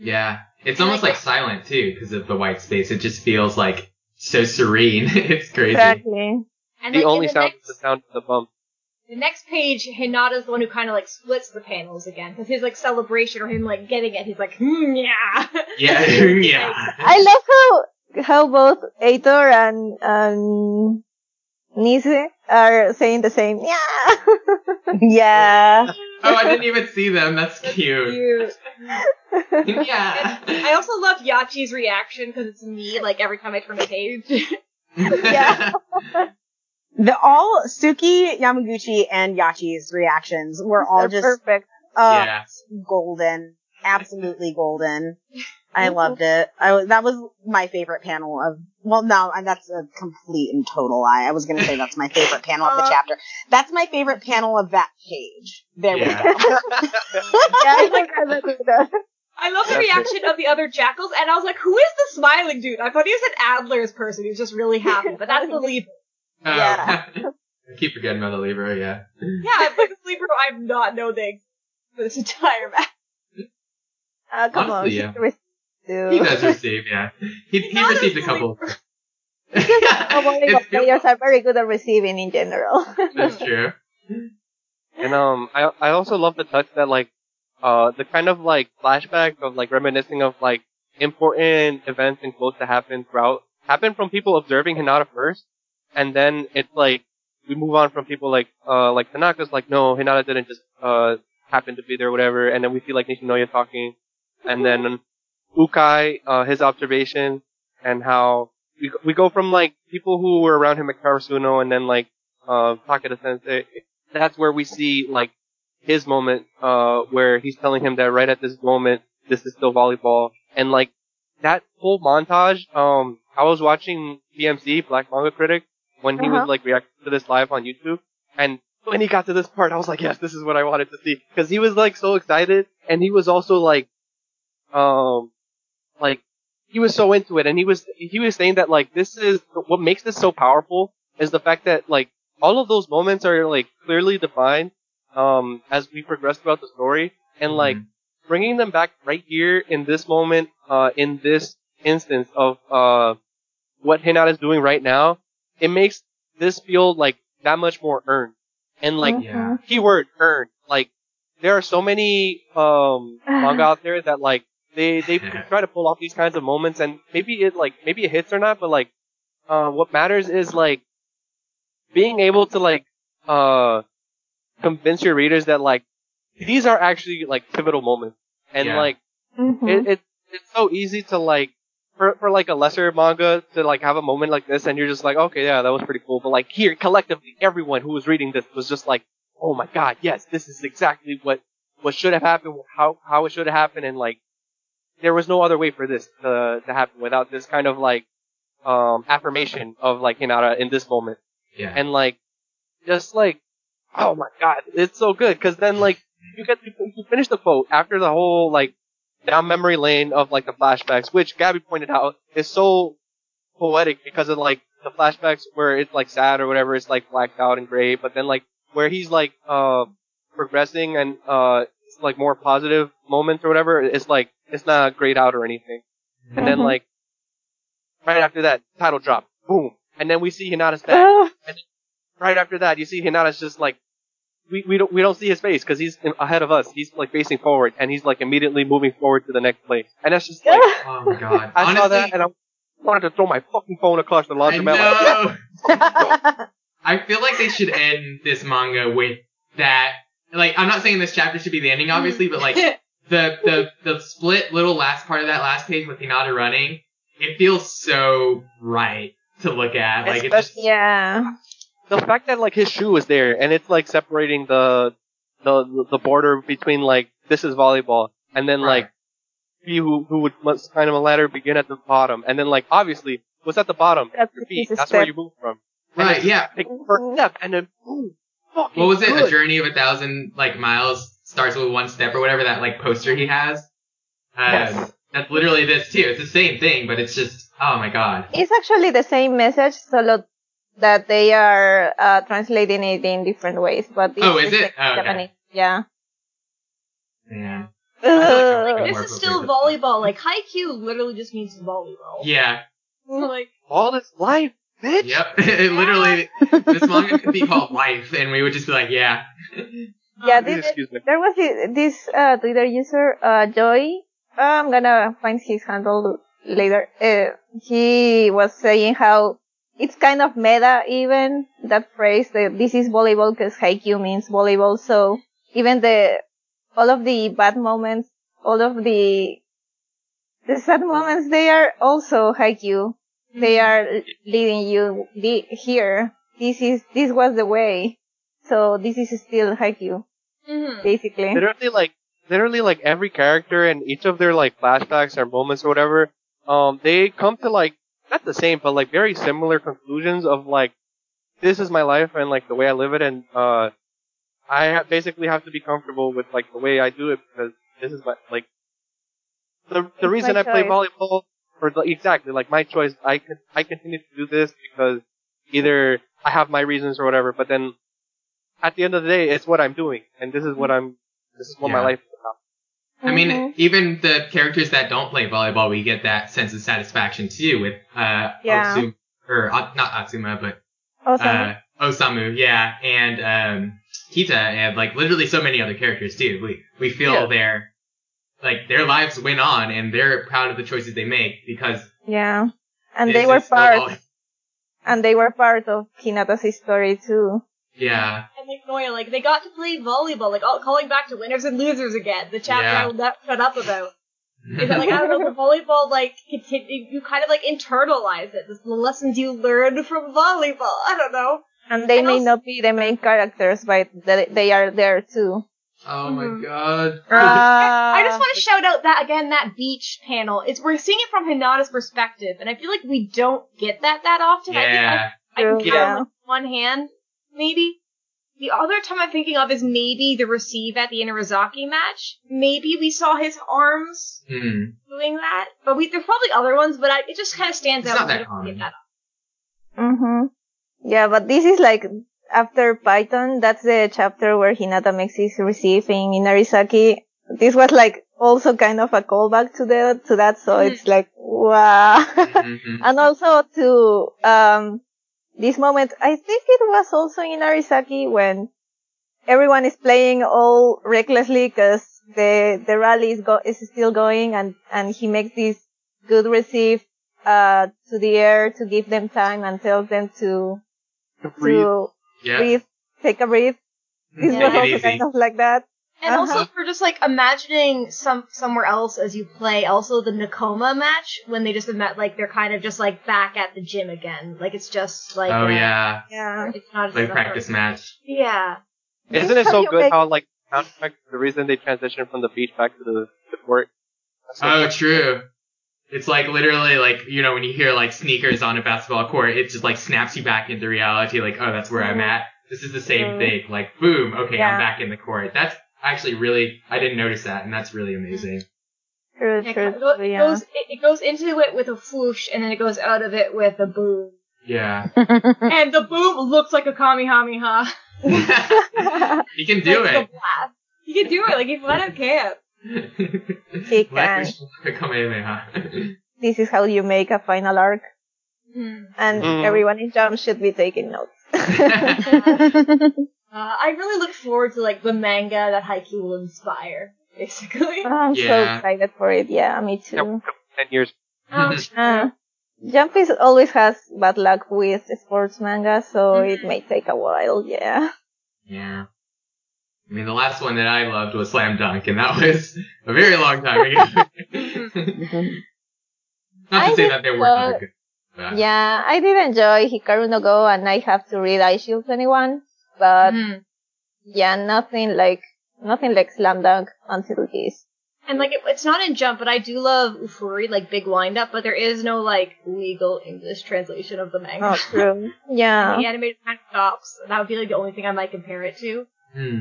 Yeah. It's almost like silent too because of the white space. It just feels like so serene. [laughs] it's crazy. Exactly. And The like, only the sound next, is the sound of the bump. The next page, Hinata's the one who kind of like splits the panels again because his like celebration or him like getting it, he's like, hmm, yeah. [laughs] Yeah. [laughs] yeah. I love how how both Aitor and and Nise are saying the same. Yeah. Yeah. Oh, I didn't even see them. That's cute. Cute. Yeah. I also love Yachi's reaction because it's me like every time I turn a page. [laughs] Yeah. [laughs] The all Tsukki, Yamaguchi, and Yachi's reactions were all They're just perfect. uh yeah. golden. absolutely golden. I loved it. I was, that was my favorite panel of, well, no, and that's a complete and total lie. I was gonna say that's my favorite panel of the Uh. chapter. That's my favorite panel of that page. There Yeah. we go. [laughs] yeah, I think I remember that. I love the reaction of the other jackals, and I was like, "Who is the smiling dude?" I thought he was an Adler's person who's just really happy, but that's the [laughs] libero. Oh. Yeah. [laughs] I keep forgetting about the libero, yeah. Yeah, I but the libero I've not known they exist for this entire match. Uh, come on, Honestly, yeah. she. He does receive, yeah. He, he Not received a couple. Oh, [laughs] It's- players are very good at receiving in general. That's true. And um, I I also love the touch that like, uh, the kind of like flashback of like reminiscing of like important events and quotes that happened throughout happened from people observing Hinata first, and then it's like we move on from people like uh like Tanaka's like no Hinata didn't just uh happen to be there whatever, and then we see like Nishinoya talking, and then Ukai uh his observation and how we we go from like people who were around him at Karasuno and then like uh Takeda Sensei that's where we see like his moment uh where he's telling him that right at this moment this is still volleyball. And like that whole montage um I was watching BMC Black Manga Critic when he Uh-huh. was like reacting to this live on YouTube. And when he got to this part I was like yes this is what I wanted to see. Because he was like so excited and he was also like um like he was so into it. And he was he was saying that like this is what makes this so powerful is the fact that like all of those moments are like clearly defined um as we progress throughout the story and like Mhm. bringing them back right here in this moment uh in this instance of uh what Hinata is doing right now it makes this feel like that much more earned and like Mhm. Yeah. keyword earned like there are so many um [sighs] manga out there that like they they [laughs] try to pull off these kinds of moments and maybe it like maybe it hits or not but like uh what matters is like being able to like uh convince your readers that like these are actually like pivotal moments and Yeah. like Mhm. it, it it's so easy to like for for like a lesser manga to like have a moment like this and you're just like okay yeah that was pretty cool but like here collectively everyone who was reading this was just like oh my god yes this is exactly what what should have happened how how it should have happened and like there was no other way for this to to happen without this kind of like um affirmation of like Hinata in this moment Yeah. and like just like oh my god it's so good because then like you get to you finish the quote after the whole like down memory lane of like the flashbacks which gabby pointed out is so poetic because of like the flashbacks where it's like sad or whatever it's like blacked out and gray but then like where he's like uh progressing and uh it's like more positive moments or whatever it's like it's not grayed out or anything and then Mhm. like right after that title drop boom and then we see Hinata's back [laughs] Oh, right after that, you see Hinata's just like, we, we don't we don't see his face because he's in- ahead of us. He's like facing forward, and he's like immediately moving forward to the next place. And that's just like Oh my god. I Honestly, saw that, and I wanted to throw my fucking phone across the I laundromat. Like, know. [laughs] I feel like they should end this manga with that. Like, I'm not saying this chapter should be the ending, obviously, but like [laughs] the the the split little last part of that last page with Hinata running, it feels so right to look at. Like, it's just, yeah. The fact that like his shoe is there, and it's like separating the the the border between like this is volleyball, and then like he who who would must climb a ladder begin at the bottom, and then like obviously what's at the bottom? That's Your feet. his That's where you move from. And right, it's yeah. Take the first step, and then boom, fucking What was it? good. A journey of a thousand like miles starts with one step or whatever that like poster he has. Um, Yes. That's literally this too. It's the same thing, but it's just oh my god. It's actually the same message, solo that they are uh, translating it in different ways. But it's Oh, is it? same Oh, okay. Japanese. Yeah. Yeah. Uh, this is still volleyball. Like Haikyuu literally just means volleyball. Yeah. [laughs] Like All this life, bitch. Yep. [laughs] it literally [laughs] this manga could be called Life, and we would just be like, yeah. yeah, Please this, Excuse me. there was this uh, Twitter user, uh, Joy. I'm gonna find his handle later. Uh, he was saying how it's kind of meta even, that phrase that this is volleyball because Haikyuu means volleyball. So even the, all of the bad moments, all of the, the sad moments, they are also Haikyuu. They are leading you the, here. This is, this was the way. So this is still Haikyuu, Mhm. basically. Literally, like literally like every character and each of their like flashbacks or moments or whatever, um, they come to like not the same, but like very similar conclusions of like this is my life and like the way I live it, and uh, I ha- basically have to be comfortable with like the way I do it because this is my like the the It's reason my I play volleyball or the, exactly like my choice. I can I continue to do this because either I have my reasons or whatever, but then at the end of the day, it's what I'm doing, and this is what I'm. This is what my life is about. I mean, Mhm. even the characters that don't play volleyball, we get that sense of satisfaction too with uh, Yeah. Atsumu, or uh, not Atsumu, but Awesome. uh, Osamu, yeah, and um, Kita, and like literally so many other characters too. We we feel Yeah. their like their lives went on, and they're proud of the choices they make because yeah. And they were part, and they were part of Hinata's story too. yeah, And like they got to play volleyball, like all calling back to winners and losers again. The chapter Yeah. I will not shut up about. Is that like I don't know the [laughs] volleyball like continue, you kind of like internalize it. The lessons you learn from volleyball. I don't know. And they And may also- not be the main characters, but they, they are there too. oh my Mhm. god. [laughs] I just want to shout out that again that beach panel. It's we're seeing it from Hinata's perspective, and I feel like we don't get that that often. I think I yeah, I can True, count yeah. on one hand, maybe. The other time I'm thinking of is maybe the receive at the Inarizaki match. Maybe we saw his arms Hmm. doing that, but we there's probably other ones, but I, it just kind of stands It's out. not that we don't common. that. Mm-hmm. Yeah, but this is like after Python. That's the chapter where Hinata makes his receive in Inarizaki. This was like also kind of a callback to the to that, so Mhm. it's like wow. Mhm. [laughs] and also to um this moment, I think it was also in Inarizaki when everyone is playing all recklessly because the the rally is go is still going, and and he makes this good receive uh to the air to give them time and tells them to Breathe. to yeah. breathe, take a breath. This Take was also kind of like that. And also Uh-huh. for just like imagining some somewhere else as you play. Also the Nekoma match when they just met like they're kind of just like back at the gym again. Like it's just like oh uh, yeah, Yeah. It's not like practice match. Yeah. Isn't it so good make- how like soundtrack the reason they transition from the beach back to the, the court? That's so Oh, true. It's like literally like you know when you hear like sneakers on a basketball court, it just like snaps you back into reality. Like oh, that's where I'm at. This is the same Mhm. thing. Like boom, okay, Yeah. I'm back in the court. That's actually really I didn't notice that, and that's really amazing. True, Yeah, true, it, go- yeah. goes it, it goes into it with a whoosh and then it goes out of it with a boom. Yeah, [laughs] and the boom looks like a kamehameha. [laughs] [laughs] he can do like, it. The. He can do it. Like he's let out camp. He can. Language Kamehameha. this is how you make a final arc, Hmm. and Mhm. everyone in Jump should be taking notes. Uh, I really look forward to like the manga that Haikyuu will inspire. [laughs] Basically. I'm so excited for it. Yeah, me too. Yep, ten years. Oh, [laughs] Uh, Jump is always has bad luck with sports manga, so Mhm. it may take a while. Yeah. Yeah. I mean, the last one that I loved was Slam Dunk, and that [laughs] was a very long time ago. Not to I say that they weren't well- good. but- Yeah, I did enjoy Hikaru no Go, and I have to read Eyeshield 21, but Hmm. yeah, nothing like nothing like Slam Dunk until this. And like it, it's not in Jump, but I do love Oofuri, like big wind up, but there is no like legal English translation of the manga. Oh, true. [laughs] Yeah. the animated kind of stops. That would be like the only thing I might compare it to. Hmm.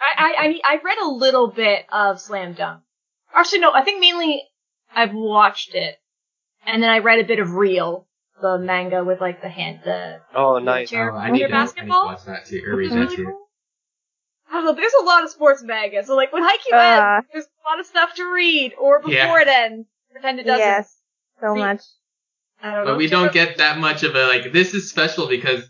I, I, I mean, I've read a little bit of Slam Dunk. Actually, no, I think mainly I've watched it, and then I read a bit of Real, the manga with like the hand, the Oh, nice. wheelchair, Oh, I need, to, I need to basketball. watch that too, or read that too. cool. I don't know. There's a lot of sports manga, so like when Haikyuu Ah. ends, there's a lot of stuff to read, or before Yeah. it ends, pretend it doesn't. Yes. So See, much. I don't know. But we don't get that much of a, like, this is special because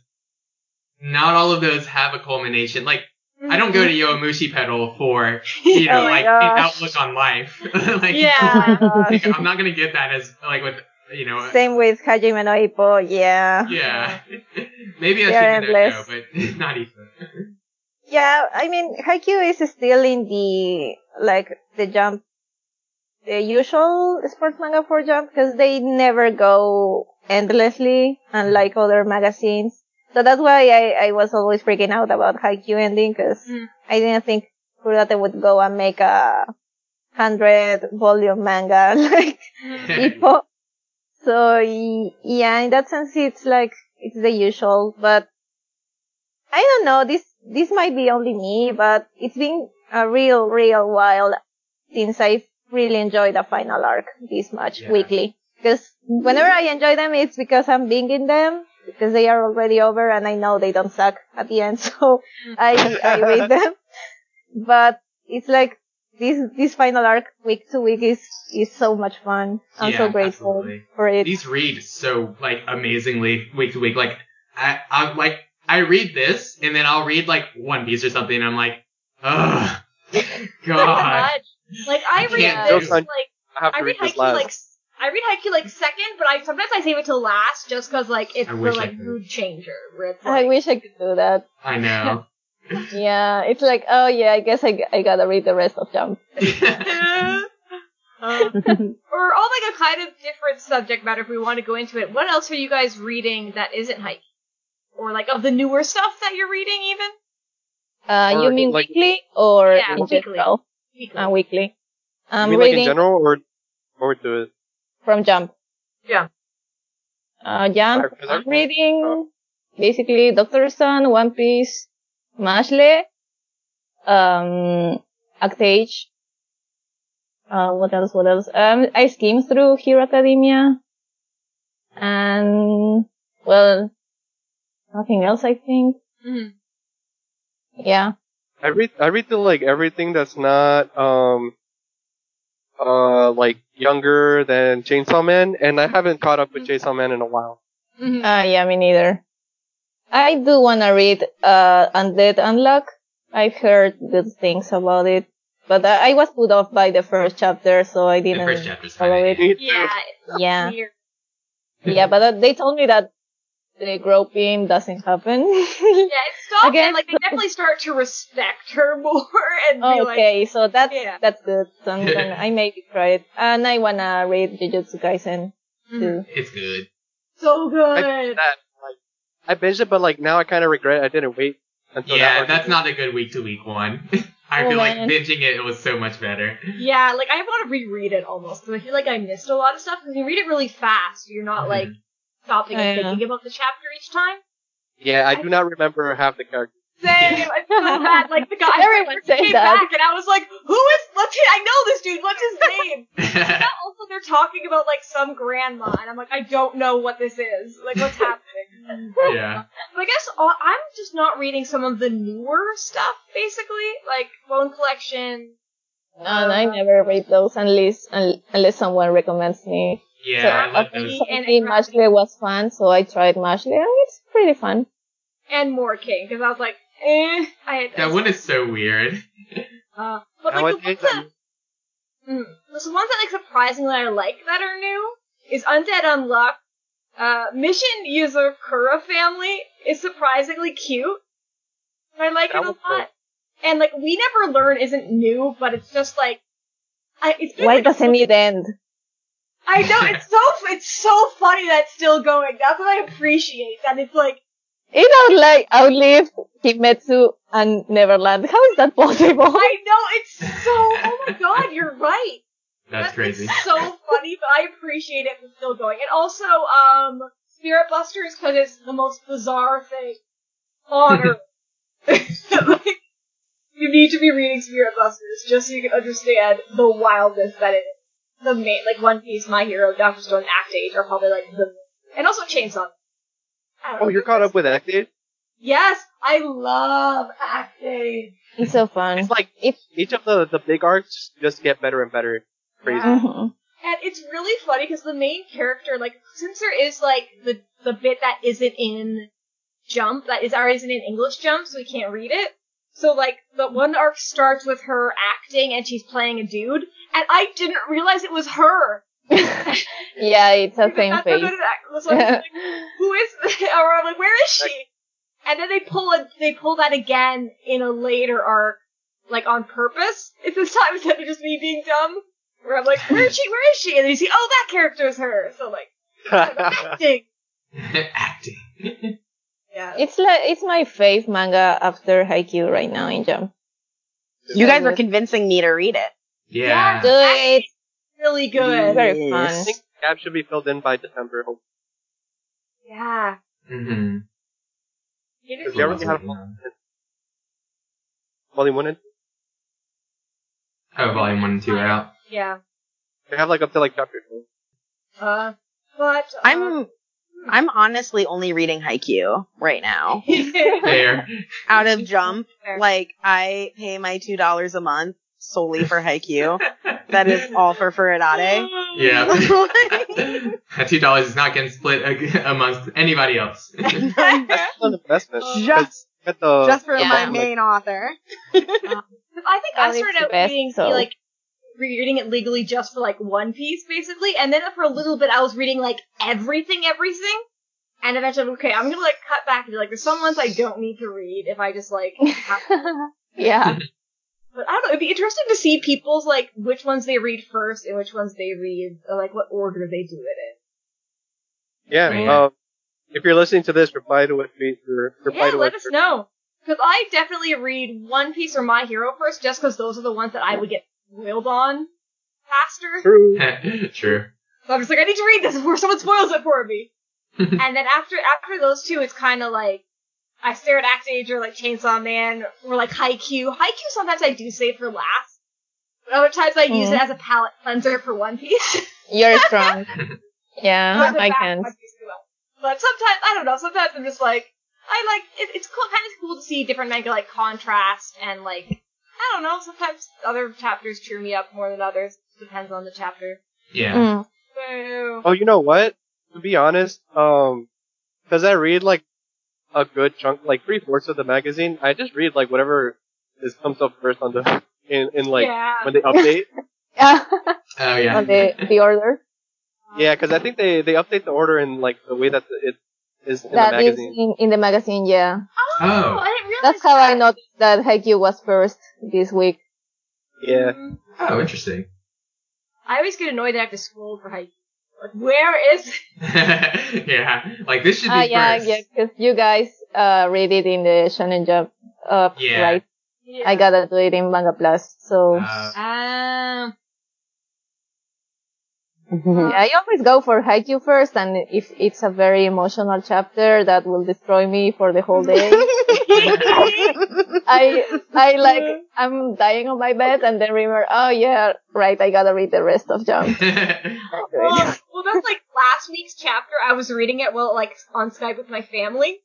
not all of those have a culmination. Like, I don't go to Yowamushi Pedal for, [laughs] you know, Oh my like, an outlook on life. [laughs] like, Yeah. Like. [laughs] I'm not gonna get that as, like, with, you know, Same with Hajime no Ippo, yeah. yeah. [laughs] Maybe a They are Shimano no, endless. but [laughs] not even. Yeah, I mean, Haikyuu is still in the, like, the jump, the usual sports manga for jump, because they never go endlessly, unlike other magazines. So that's why I, I was always freaking out about Haikyuu ending, because Mm. I didn't think that they would go and make a hundred volume manga [laughs] like Ippo. So yeah, in that sense, it's like it's the usual. But I don't know. This this might be only me, but it's been a real, real while since I've really enjoyed the final arc this much Yeah. weekly. Because whenever I enjoy them, it's because I'm binging them because they are already over and I know they don't suck at the end. [laughs] So I I read them. But it's like this this final arc week to week is is so much fun. I'm so grateful absolutely. for it. These read so like amazingly week to week. Like I, I'm like I read this and then I'll read like One Piece or something and I'm like, ugh, [laughs] God. Like I I read this like. I have I read read this Haikyuu last. like s- I read Haikyuu like second, but I sometimes I save it to last just because like it's I the like mood changer. Where it's I wish I could do that. I know. [laughs] Yeah, it's like, oh yeah, I guess I, I gotta read the rest of Jump. [laughs] um, or all like a kind of different subject matter if we want to go into it. What else are you guys reading that isn't Haikyuu? Or like of the newer stuff that you're reading even? Uh, Or, you mean like- weekly or Yeah, in weekly. general? Weekly. Uh, weekly. you I'm mean like reading in general or or do it? from Jump. Yeah. Uh, Jump. I- I'm reading basically Doctor Stone, One Piece, Mashle, um, Actage. Uh, what else? What else? Um, I skimmed through Hero Academia, and well, nothing else. I think. Mhm. Yeah. I read I read through like everything that's not um uh like younger than Chainsaw Man, and I haven't caught up with Chainsaw Man in a while. Mhm. Uh, yeah, me neither. I do wanna read, uh, Undead Unluck. I've heard good things about it, but I, I was put off by the first chapter, so I didn't first chapter's follow kind it. of Me too. yeah. Yeah. Weird. Yeah, but uh, they told me that the groping doesn't happen. Yeah, it stopped Again- and like they definitely start to respect her [laughs] more and be like okay, so that's, Yeah. that's good. So I'm gonna, [laughs] I maybe try it. And I wanna read Jujutsu Kaisen mhm. too. It's good. so good. did that like I binged it, but like now I kind of regret I didn't wait until Yeah, arc that's not a good week to week one. [laughs] I Oh, feel like man. binging it, it was so much better. Yeah, like I want to reread it almost because I feel like I missed a lot of stuff. Because you read it really fast, you're not mm-hmm. like stopping and oh, thinking about the chapter each time. Yeah, I do not remember half the characters. Same, I feel bad. Like the guy Everyone says came that. back, and I was like, "Who is? What's his, I know this dude. What's his [laughs] name?" now also they're talking about like some grandma, and I'm like, I don't know what this is. Like, what's happening? [laughs] yeah. But I guess uh, I'm just not reading some of the newer stuff, basically, like Bone Collection. And I never read those unless, unless someone recommends me. Yeah, So, I love okay, those. And maybe Mashle was fun, so I tried Mashle, and it's pretty fun. and Moriking, because I was like, eh. I had That one is so weird. Uh, but like the ones that, I'm- mm, the ones that like surprisingly I like that are new is Undead Unluck. Uh, Mission user Kura family is surprisingly cute. I like That it a was lot. And like we never learn isn't new, but it's just like, I it's been, Why like, doesn't it end? I know it's so it's so funny that it's still going. That's what I appreciate. That it's like It out like outlived Kimetsu and Neverland. How is that possible? I know it's so. Oh my god, you're right. [laughs] That's crazy. It's so funny, but I appreciate it for still going. And also, um, Spirit Busters because it's the most bizarre thing on earth. [laughs] [laughs] like, you need to be reading Spirit Busters just so you can understand the wildness that it is. The main, like One Piece, My Hero, Doctor Stone, Act Age are probably like the, and also Chainsaw. I don't Oh, you're caught up with Act Age? Yes, I love Act Age. It's so fun. It's like It's each of the the big arcs just get better and better. Crazy. Yeah. mhm. And it's really funny because the main character, like, since there is like the the bit that isn't in Jump, that is or isn't in English Jump, so we can't read it. So like the one arc starts with her acting and she's playing a dude, and I didn't realize it was her. [laughs] yeah, it's the same face. So like, [laughs] who is? [laughs] or I'm like, where is she? And then they pull a, they pull that again in a later arc, like on purpose. It's this time instead of just me being dumb. Where I'm like, where is she? Where is she? And then you see, oh, that character is her. So like, acting. Acting. Yeah. It's like it's my fave manga after Haikyuu right now in Jump. You guys are convincing me to read it. Yeah. Do it. Really good. Very Yes. I think the gap should be filled in by December. hopefully. Yeah. Mm-hmm. It Because is they already have volume one and Oh, volume one and two out. Yeah. they have like up to like chapter two. Uh, but uh, I'm I'm honestly only reading Haikyuu right now. [laughs] There. [laughs] Out of Jump, Fair. like I pay my two dollars a month solely for Haikyuu. that is all for Furudate. [laughs] Yeah. [laughs] that two dollars is not getting split ag- amongst anybody else. That's an investment. Just Get the just for Yeah. my like, main author. Um, I think I started out best, reading so- like reading it legally just for like One Piece basically, and then for a little bit I was reading like everything, everything. And eventually, okay, I'm gonna like cut back and be like, there's some ones I don't need to read if I just like. [laughs] Have yeah. But I don't know. It'd be interesting to see people's like which ones they read first and which ones they read, or like what order they do it Yeah. Yeah. Um, if you're listening to this, reply to a tweet reply Yeah, to let a us know. Because I definitely read One Piece or My Hero first, just because those are the ones that I would get spoiled on faster. True. [laughs] True. So I'm just like, I need to read this before someone spoils it for me. [laughs] and then after after those two, it's kind of like I stare at Act Age or like Chainsaw Man or like Haikyuu. Haikyuu sometimes I do save for last. But other times I use Mhm. it as a palate cleanser for One Piece. [laughs] You're strong. [laughs] Yeah, I can. One Piece as well. But sometimes I don't know. Sometimes I'm just like I like it, it's cool, kind of cool to see different manga like contrast and like I don't know. Sometimes other chapters cheer me up more than others. Depends on the chapter. Yeah. Mm. So Oh, you know what? To be honest, um, because I read like a good chunk, like three fourths of the magazine. I just read like whatever is comes up first on the in in like yeah. when they update. Yeah. [laughs] Oh yeah. On the, the order. yeah, because I think they they update the order in like the way that it is in That the is magazine. in, in the magazine, yeah. Oh, Oh. I didn't realize That's how I that. noticed that Haikyuu was first this week. Yeah. Mhm. oh, interesting. I always get annoyed that I have to scroll for Haikyuu. Like, where is [laughs] yeah. Like this should be Ah, yeah, first. yeah, because you guys uh read it in the Shonen Jump, uh, Yeah. right? yeah. I gotta do it in Manga Plus, so Uh, Um, [laughs] I always go for Haikyuu first, and if it's a very emotional chapter that will destroy me for the whole day, [laughs] [laughs] I I like I'm dying on my bed, and then remember, oh yeah, right, I gotta read the rest of Jump. [laughs] well, well, that's like last week's chapter. I was reading it while like on Skype with my family,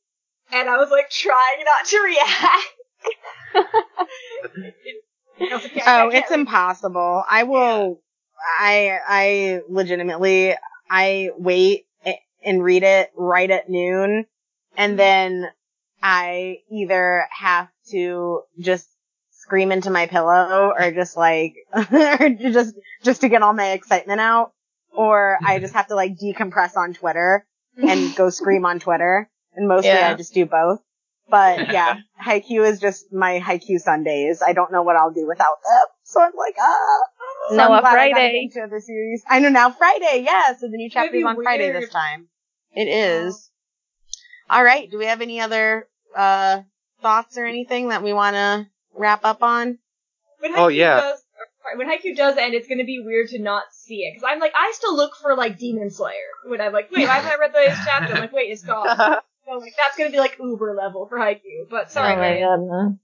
and I was like trying not to react. I like, I Oh, it's read. impossible. I will. I I legitimately I wait and read it right at noon, and then I either have to just scream into my pillow or just like [laughs] or just just to get all my excitement out, or I just have to like decompress on Twitter and [laughs] go scream on Twitter. And mostly Yeah. I just do both. But [laughs] yeah, Haikyuu is just my Haikyuu Sundays. I don't know what I'll do without them. So I'm like, ah. So Now I'm a glad I Friday. into the series. I know now Friday, yeah. So the new chapter is be on Friday this time. It is. All right. Do we have any other uh thoughts or anything that we want to wrap up on? When Oh, yeah. Does, when Haikyuu does end, it's gonna be weird to not see it because I'm like, I still look for like Demon Slayer when I'm like, wait, why haven't I read the latest [laughs] chapter? I'm like, wait, it's gone. [laughs] So like that's gonna be like Uber level for Haikyuu. But sorry, oh my god, no.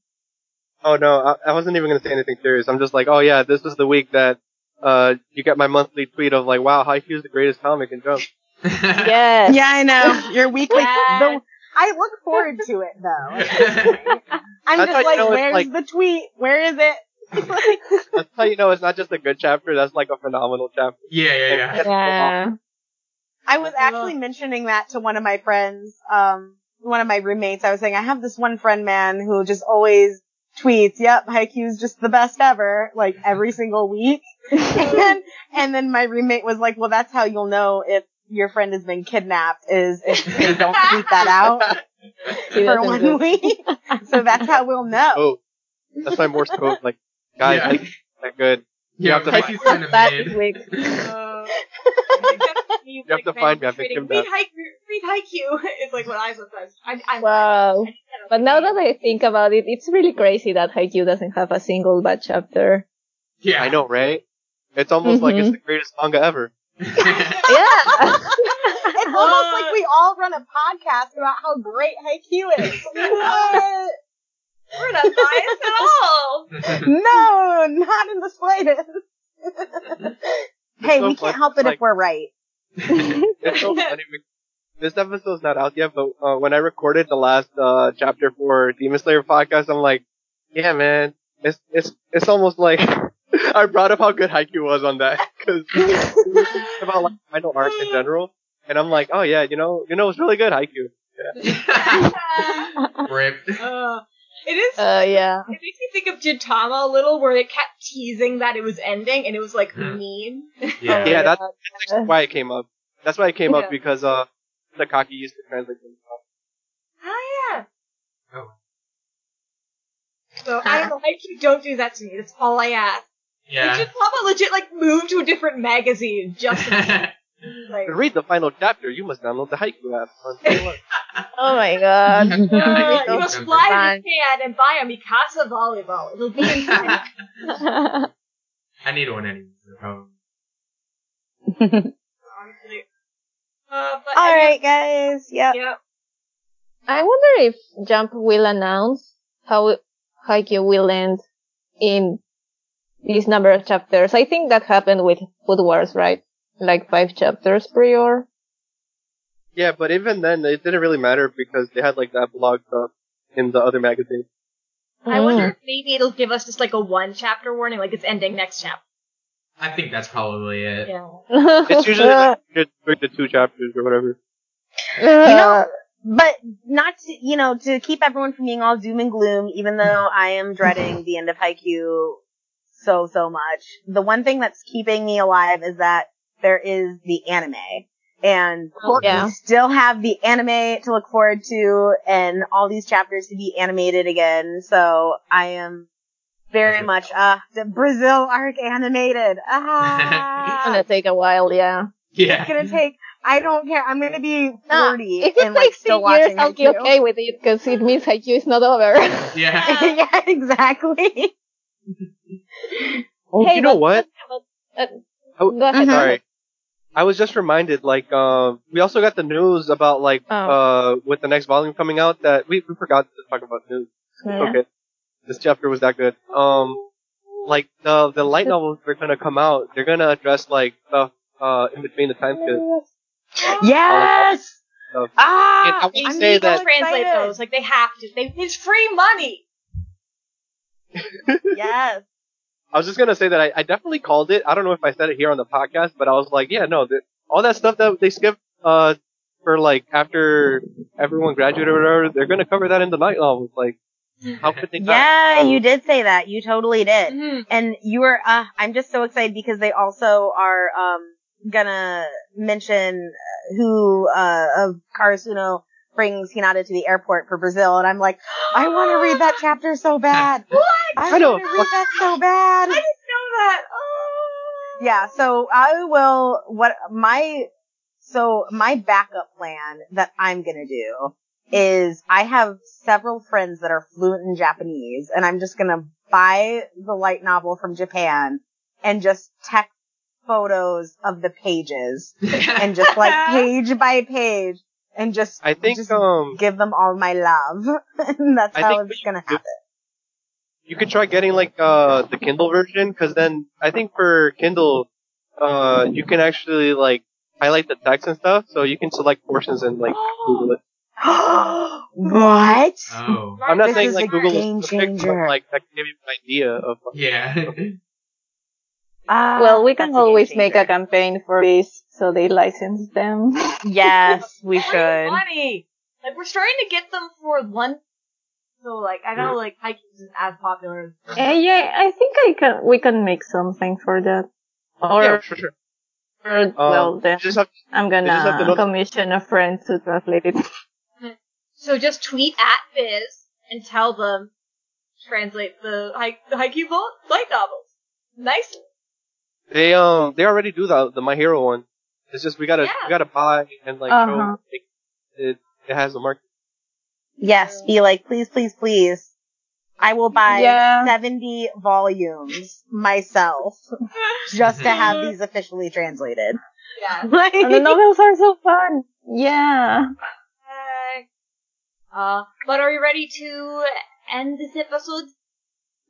Oh no, I, I wasn't even gonna say anything serious. I'm just like, oh yeah, this is the week that uh you get my monthly tweet of like, wow, Haikyuu is the greatest comic in Jump. Yes. [laughs] Yeah, I know. Your weekly. Yes. the, I look forward to it though. at this [laughs] point. I'm That's just how you like, know where's like- the tweet? Where is it? [laughs] That's how you know it's not just a good chapter. That's like a phenomenal chapter. yeah, yeah, yeah. Yeah. I was actually mentioning that to one of my friends, um, one of my roommates. I was saying, I have this one friend, man, who just always tweets, yep, Haikyuu's just the best ever, like every single week. [laughs] and, and then my roommate was like, well, that's how you'll know if your friend has been kidnapped is if [laughs] they don't tweet that out [laughs] for one do- week. so that's how we'll know. Oh, that's my Morse code. Like, guys, Yeah. like, that good. Yeah, have to find- kind of That mid. this week. Uh, I think that's me, You have like, to find me, randomly I've been kidnapped. Read Haikyuu, read Haikyuu [laughs] is like what I sometimes. I, I'm, Wow. I, But now that I think about it, it's really crazy that Haikyuu doesn't have a single bad chapter. Yeah. I know, right? It's almost like it's Mhm. the greatest manga ever. Yeah. [laughs] It's almost like we all run a podcast about how great Haikyuu is. What? [laughs] we're not biased at all. [laughs] no, not in the slightest. hey, so we can't help it like- if we're right. It's so funny. because This episode's not out yet, but uh, when I recorded the last uh, chapter for Demon Slayer podcast, I'm like, yeah, man, it's it's it's almost like I brought up how good Haikyuu was on that because about like final arcs in general, and I'm like, oh yeah, you know, you know, it's really good Haikyuu. [laughs] Rip. Uh, it is. Uh, yeah. it makes me think of Gintama a little, where it kept teasing that it was ending, and it was like Hmm. mean. Yeah. [laughs] Yeah, that's actually why it came up. That's why it came Yeah. up because uh, Takaki used to translate them. Oh yeah. Oh. So I don't know. Haikyuu, don't do that to me. That's all I ask. Yeah. Like, Gintama legit like moved to a different magazine just to [laughs] like. To read the final chapter, you must download the Haikyuu app. On [laughs] Oh my god. [laughs] Uh, you must fly to Japan and buy a Mikasa volleyball. It'll be inside. I need one anyway. so- honestly. Uh, but All I guys. Yep. mean, yeah. I wonder if Jump will announce how Haikyuu will end in this number of chapters. I think that happened with Food Wars, right? Like five chapters prior. Yeah, but even then, it didn't really matter because they had like that blog stuff in the other magazine. I wonder mm. if maybe it'll give us just like a one chapter warning, like it's ending next chapter. I think that's probably it. Yeah. [laughs] It's usually like just three to two chapters or whatever. You know, but not to, you know, to keep everyone from being all doom and gloom, even though I am dreading the end of Haikyuu so, so much. The one thing that's keeping me alive is that there is the anime. And Yeah. we still have the anime to look forward to and all these chapters to be animated again. So I am very much, uh, the Brazil arc animated. [laughs] It's Ah, gonna take a while, yeah. Yeah. it's gonna take, I don't care. I'm gonna be 40 if it and like takes still six years, watching I'll be okay with it because it means Haikyuu is not over. Yeah. [laughs] yeah, exactly. [laughs] Oh, Hey, you know what? Uh, Oh, go ahead. Sorry. I was just reminded, like, um, we also got the news about, like, Oh. uh, with the next volume coming out that we, we forgot to talk about news. Yeah. Okay. This chapter was that good. Um, like, the, the light novels are gonna come out, they're gonna address, like, stuff, uh, in between the time skips. Yes. And Ah, I They to I'm say that, translate those. Like they have to. They, it's free money. Yes. I was just gonna say that I, I definitely called it. I don't know if I said it here on the podcast, but I was like, yeah, no, the, all that stuff that they skipped, uh, for like after everyone graduated or whatever, they're gonna cover that in the night novels. Like, how could they not? Yeah, you did say that. You totally did. Mhm. And you were, uh, I'm just so excited because they also are, um, gonna mention uh, who, uh, of Karasuno brings Hinata to the airport for Brazil. And I'm like, I want to read that chapter so bad. [laughs] What? I I know. want to read that so bad. I didn't know that. Oh. Yeah, so I will, what, my, so my backup plan that I'm gonna do is I have several friends that are fluent in Japanese and I'm just gonna buy the light novel from Japan and just text photos of the pages [laughs] and just like page by page and just, I think just um give them all my love. [laughs] and that's I how it's gonna should happen. you could try getting like uh the Kindle version, because then I think for Kindle, uh you can actually like highlight the text and stuff, so you can select portions and like Google it. [gasps] what? Oh. I'm not This saying is like a Google game specific, but changer. like that can give you an idea of. Yeah. [laughs] Ah, well, we can that's a always make a campaign for this, so they license them. [laughs] Yes, we should. money. Like we're starting to get them for one. So like I know like Haikyuu isn't as popular. as Uh, yeah, I think I can. We can make something for that. Or, yeah, sure, sure. or well, Um, then just have I'm just have to gonna commission a friend to translate it. [laughs] So just tweet at Viz and tell them translate the hai- the Haikyuu light novels. Nice. They um they already do the the My Hero one. It's just we gotta Yeah. we gotta buy and like Uh-huh. show like, it it has a market. Yes, be like, please, please, please. I will buy Yeah. 70 volumes myself [laughs] just to have these officially translated. Yeah. [laughs] Like, And the novels are so fun. Yeah. Uh, but are you ready to end this episode?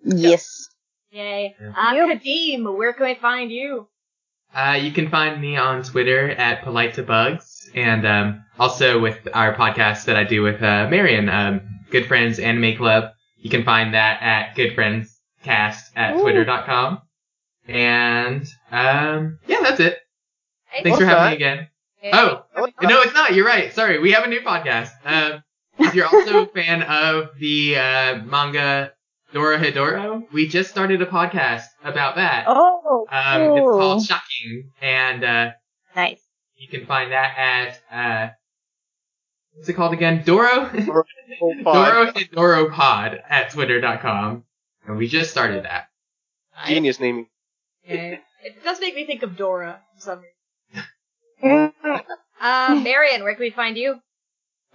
yes. Yay. Yeah. Uh, Yep. Kadeem, where can we find you? Uh, you can find me on Twitter at polite to bugs, and um, also with our podcast that I do with uh, Marion, um, Good Friends Anime Club. You can find that at goodfriendscast at Ooh. twitter.com. And um, yeah, that's it. Hey, Thanks for having that? me again. Oh, no, it's not. You're right. Sorry, we have a new podcast. Um, if you're also a fan of the uh, manga Dorohedoro, we just started a podcast about that. Oh, Um, it's called Shocking, and uh, Nice. you can find that at uh, what's it called again? Doro Whole [laughs] pod. Dorohedoro Pod at twitter.com, and we just started that. Genius naming. Yeah. It does make me think of Dora for some reason. Uh, [laughs] Marion, where can we find you?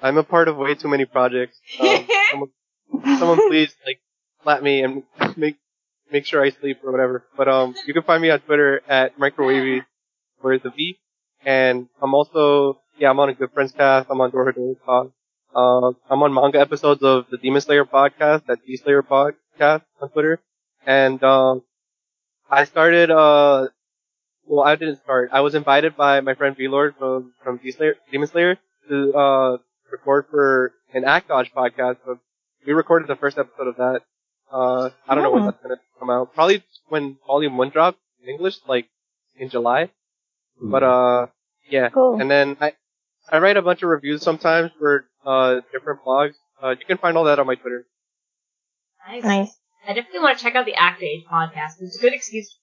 I'm a part of way too many projects. Um, [laughs] someone, someone please like slap me and make make sure I sleep or whatever. But um, you can find me on Twitter at microwavy for the V, and I'm also yeah I'm on a Good Friends cast. I'm on Dora Pod. Uh, I'm on manga episodes of the Demon Slayer podcast at D Slayer podcast on Twitter, and um, I started uh. Well, I didn't start. I was invited by my friend V-Lord from, from D Slayer, Demon Slayer to, uh, record for an Act Age podcast. So we recorded the first episode of that. Uh, I don't know when Oh. that's gonna come out. Probably when Volume 1 drops in English, like in July. But, uh, yeah. Cool. And then I, I write a bunch of reviews sometimes for, uh, different blogs. Uh, you can find all that on my Twitter. Nice. Nice. I definitely want to check out the Act Age podcast. It's a good excuse.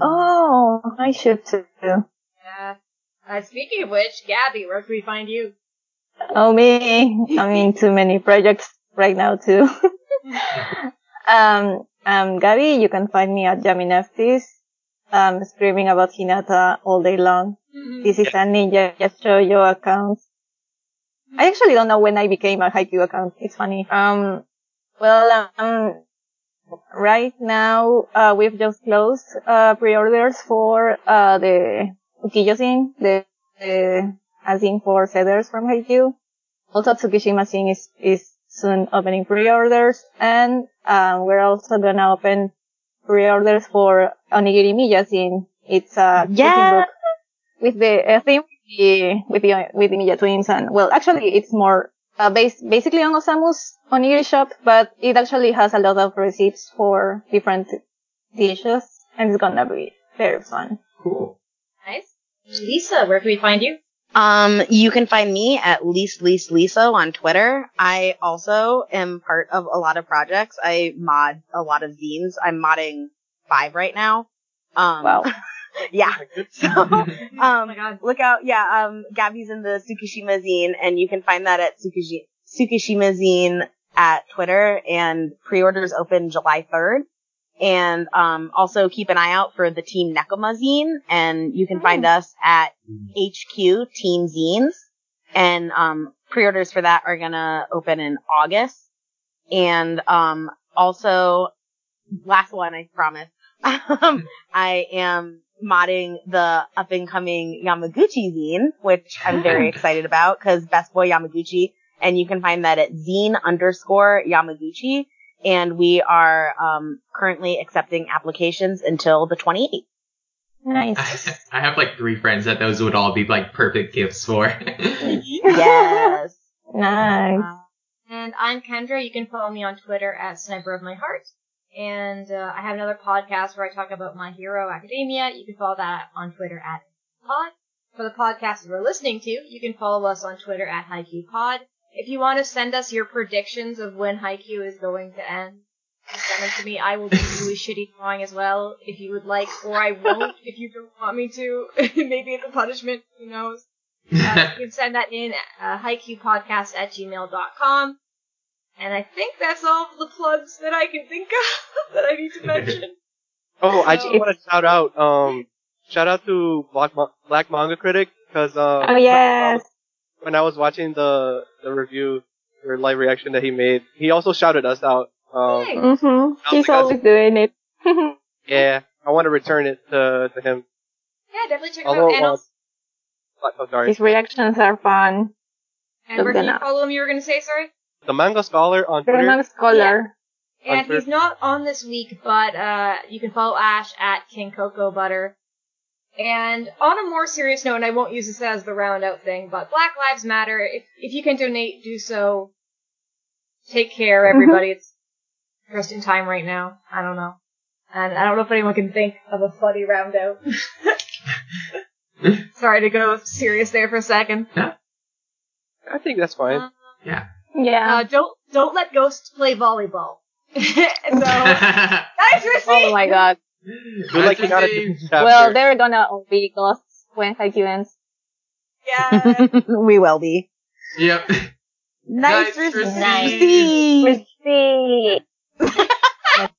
Oh, I should too. Yeah. Uh, speaking of which, Gabby, where can we find you? Oh, me. I'm in too many projects right now too. [laughs] um, um, Gabby, you can find me at Jamineftis. Um, screaming about Hinata all day long. This is a Ninja Shoujo account. I actually don't know when I became a Haikyuu account. It's funny. Um, well, um, right now, uh, we've just closed, uh, pre-orders for, uh, the Ukiyo-zin, the, the, as in for setters from Haikyuu. Also, Tsukishima-zine is, is soon opening pre-orders, and, um, we're also gonna open pre-orders for Onigiri Miya-zine. It's a cooking Yeah. book with the uh, theme with the with the with the Miya twins and well actually it's more uh, based basically on Osamu's onigiri shop but it actually has a lot of recipes for different dishes and it's gonna be very fun. Cool. Nice. Lisa, where can we find you? Um, you can find me at least least Lisa on Twitter. I also am part of a lot of projects. I mod a lot of zines. I'm modding five right now. Um, Wow. [laughs] yeah. [laughs] So, [laughs] Oh my um, god. look out. Yeah. Um, Gabby's in the Tsukishima zine and you can find that at Tsukushi- Tsukishima zine at Twitter and pre-orders open July 3rd. And, um, also keep an eye out for the Team Nekoma zine and you can find us at HQ Team Zines. And, um, pre-orders for that are gonna open in August. And, um, also, last one, I promise. [laughs] Um, I am modding the up and coming Yamaguchi zine, which I'm very excited about because Best Boy Yamaguchi. And you can find that at zine underscore Yamaguchi. And we are, um, currently accepting applications until the 28th. Nice. [laughs] I have like three friends that those would all be like perfect gifts for. [laughs] Yes. nice. Uh, and I'm Kendra. You can follow me on Twitter at Sniper of My Heart. And uh, I have another podcast where I talk about My Hero Academia. You can follow that on Twitter at Pod. For the podcast that we're listening to, you can follow us on Twitter at Haikyuu Pod. If you want to send us your predictions of when Haikyuu is going to end, send them to me. I will do a really [laughs] shitty drawing as well if you would like, or I won't if you don't want me to. [laughs] Maybe it's a punishment. Who knows? Uh, you can send that in uh, haikyuupodcast at gmail.com. And I think that's all the plugs that I can think of [laughs] that I need to mention. Oh, I just want to shout out, um, shout out to Black, Mo- Black Manga Critic, cause, um, Oh yes. When I was watching the the review or live reaction that he made, he also shouted us out. Um, Mm-hmm. He's like us. always doing it. [laughs] yeah, I want to return it to to him. Yeah, definitely check him out. Uh, Oh, sorry. His reactions are fun. And look can you that follow him? You were going to say, sorry? The manga scholar on Twitter. Paramount Scholar. And Hunter. he's not on this week, but uh, you can follow Ash at King Cocoa Butter. And on a more serious note, and I won't use this as the round out thing, but Black Lives Matter. If if you can donate, do so. Take care, everybody. It's interesting time right now. I don't know, and I don't know if anyone can think of a funny round out. [laughs] Sorry to go serious there for a second. Yeah. I think that's fine. Uh, Yeah. Yeah. uh, don't don't let ghosts play volleyball. [laughs] so [laughs] nice, Rissy. oh my god. Feel like you got That's a the different chapter. Well, they're gonna all be ghosts when Haikyuu ends. Yeah. [laughs] we will be. Yep. Nice, Nice, Rissy. Rissy. Let's see.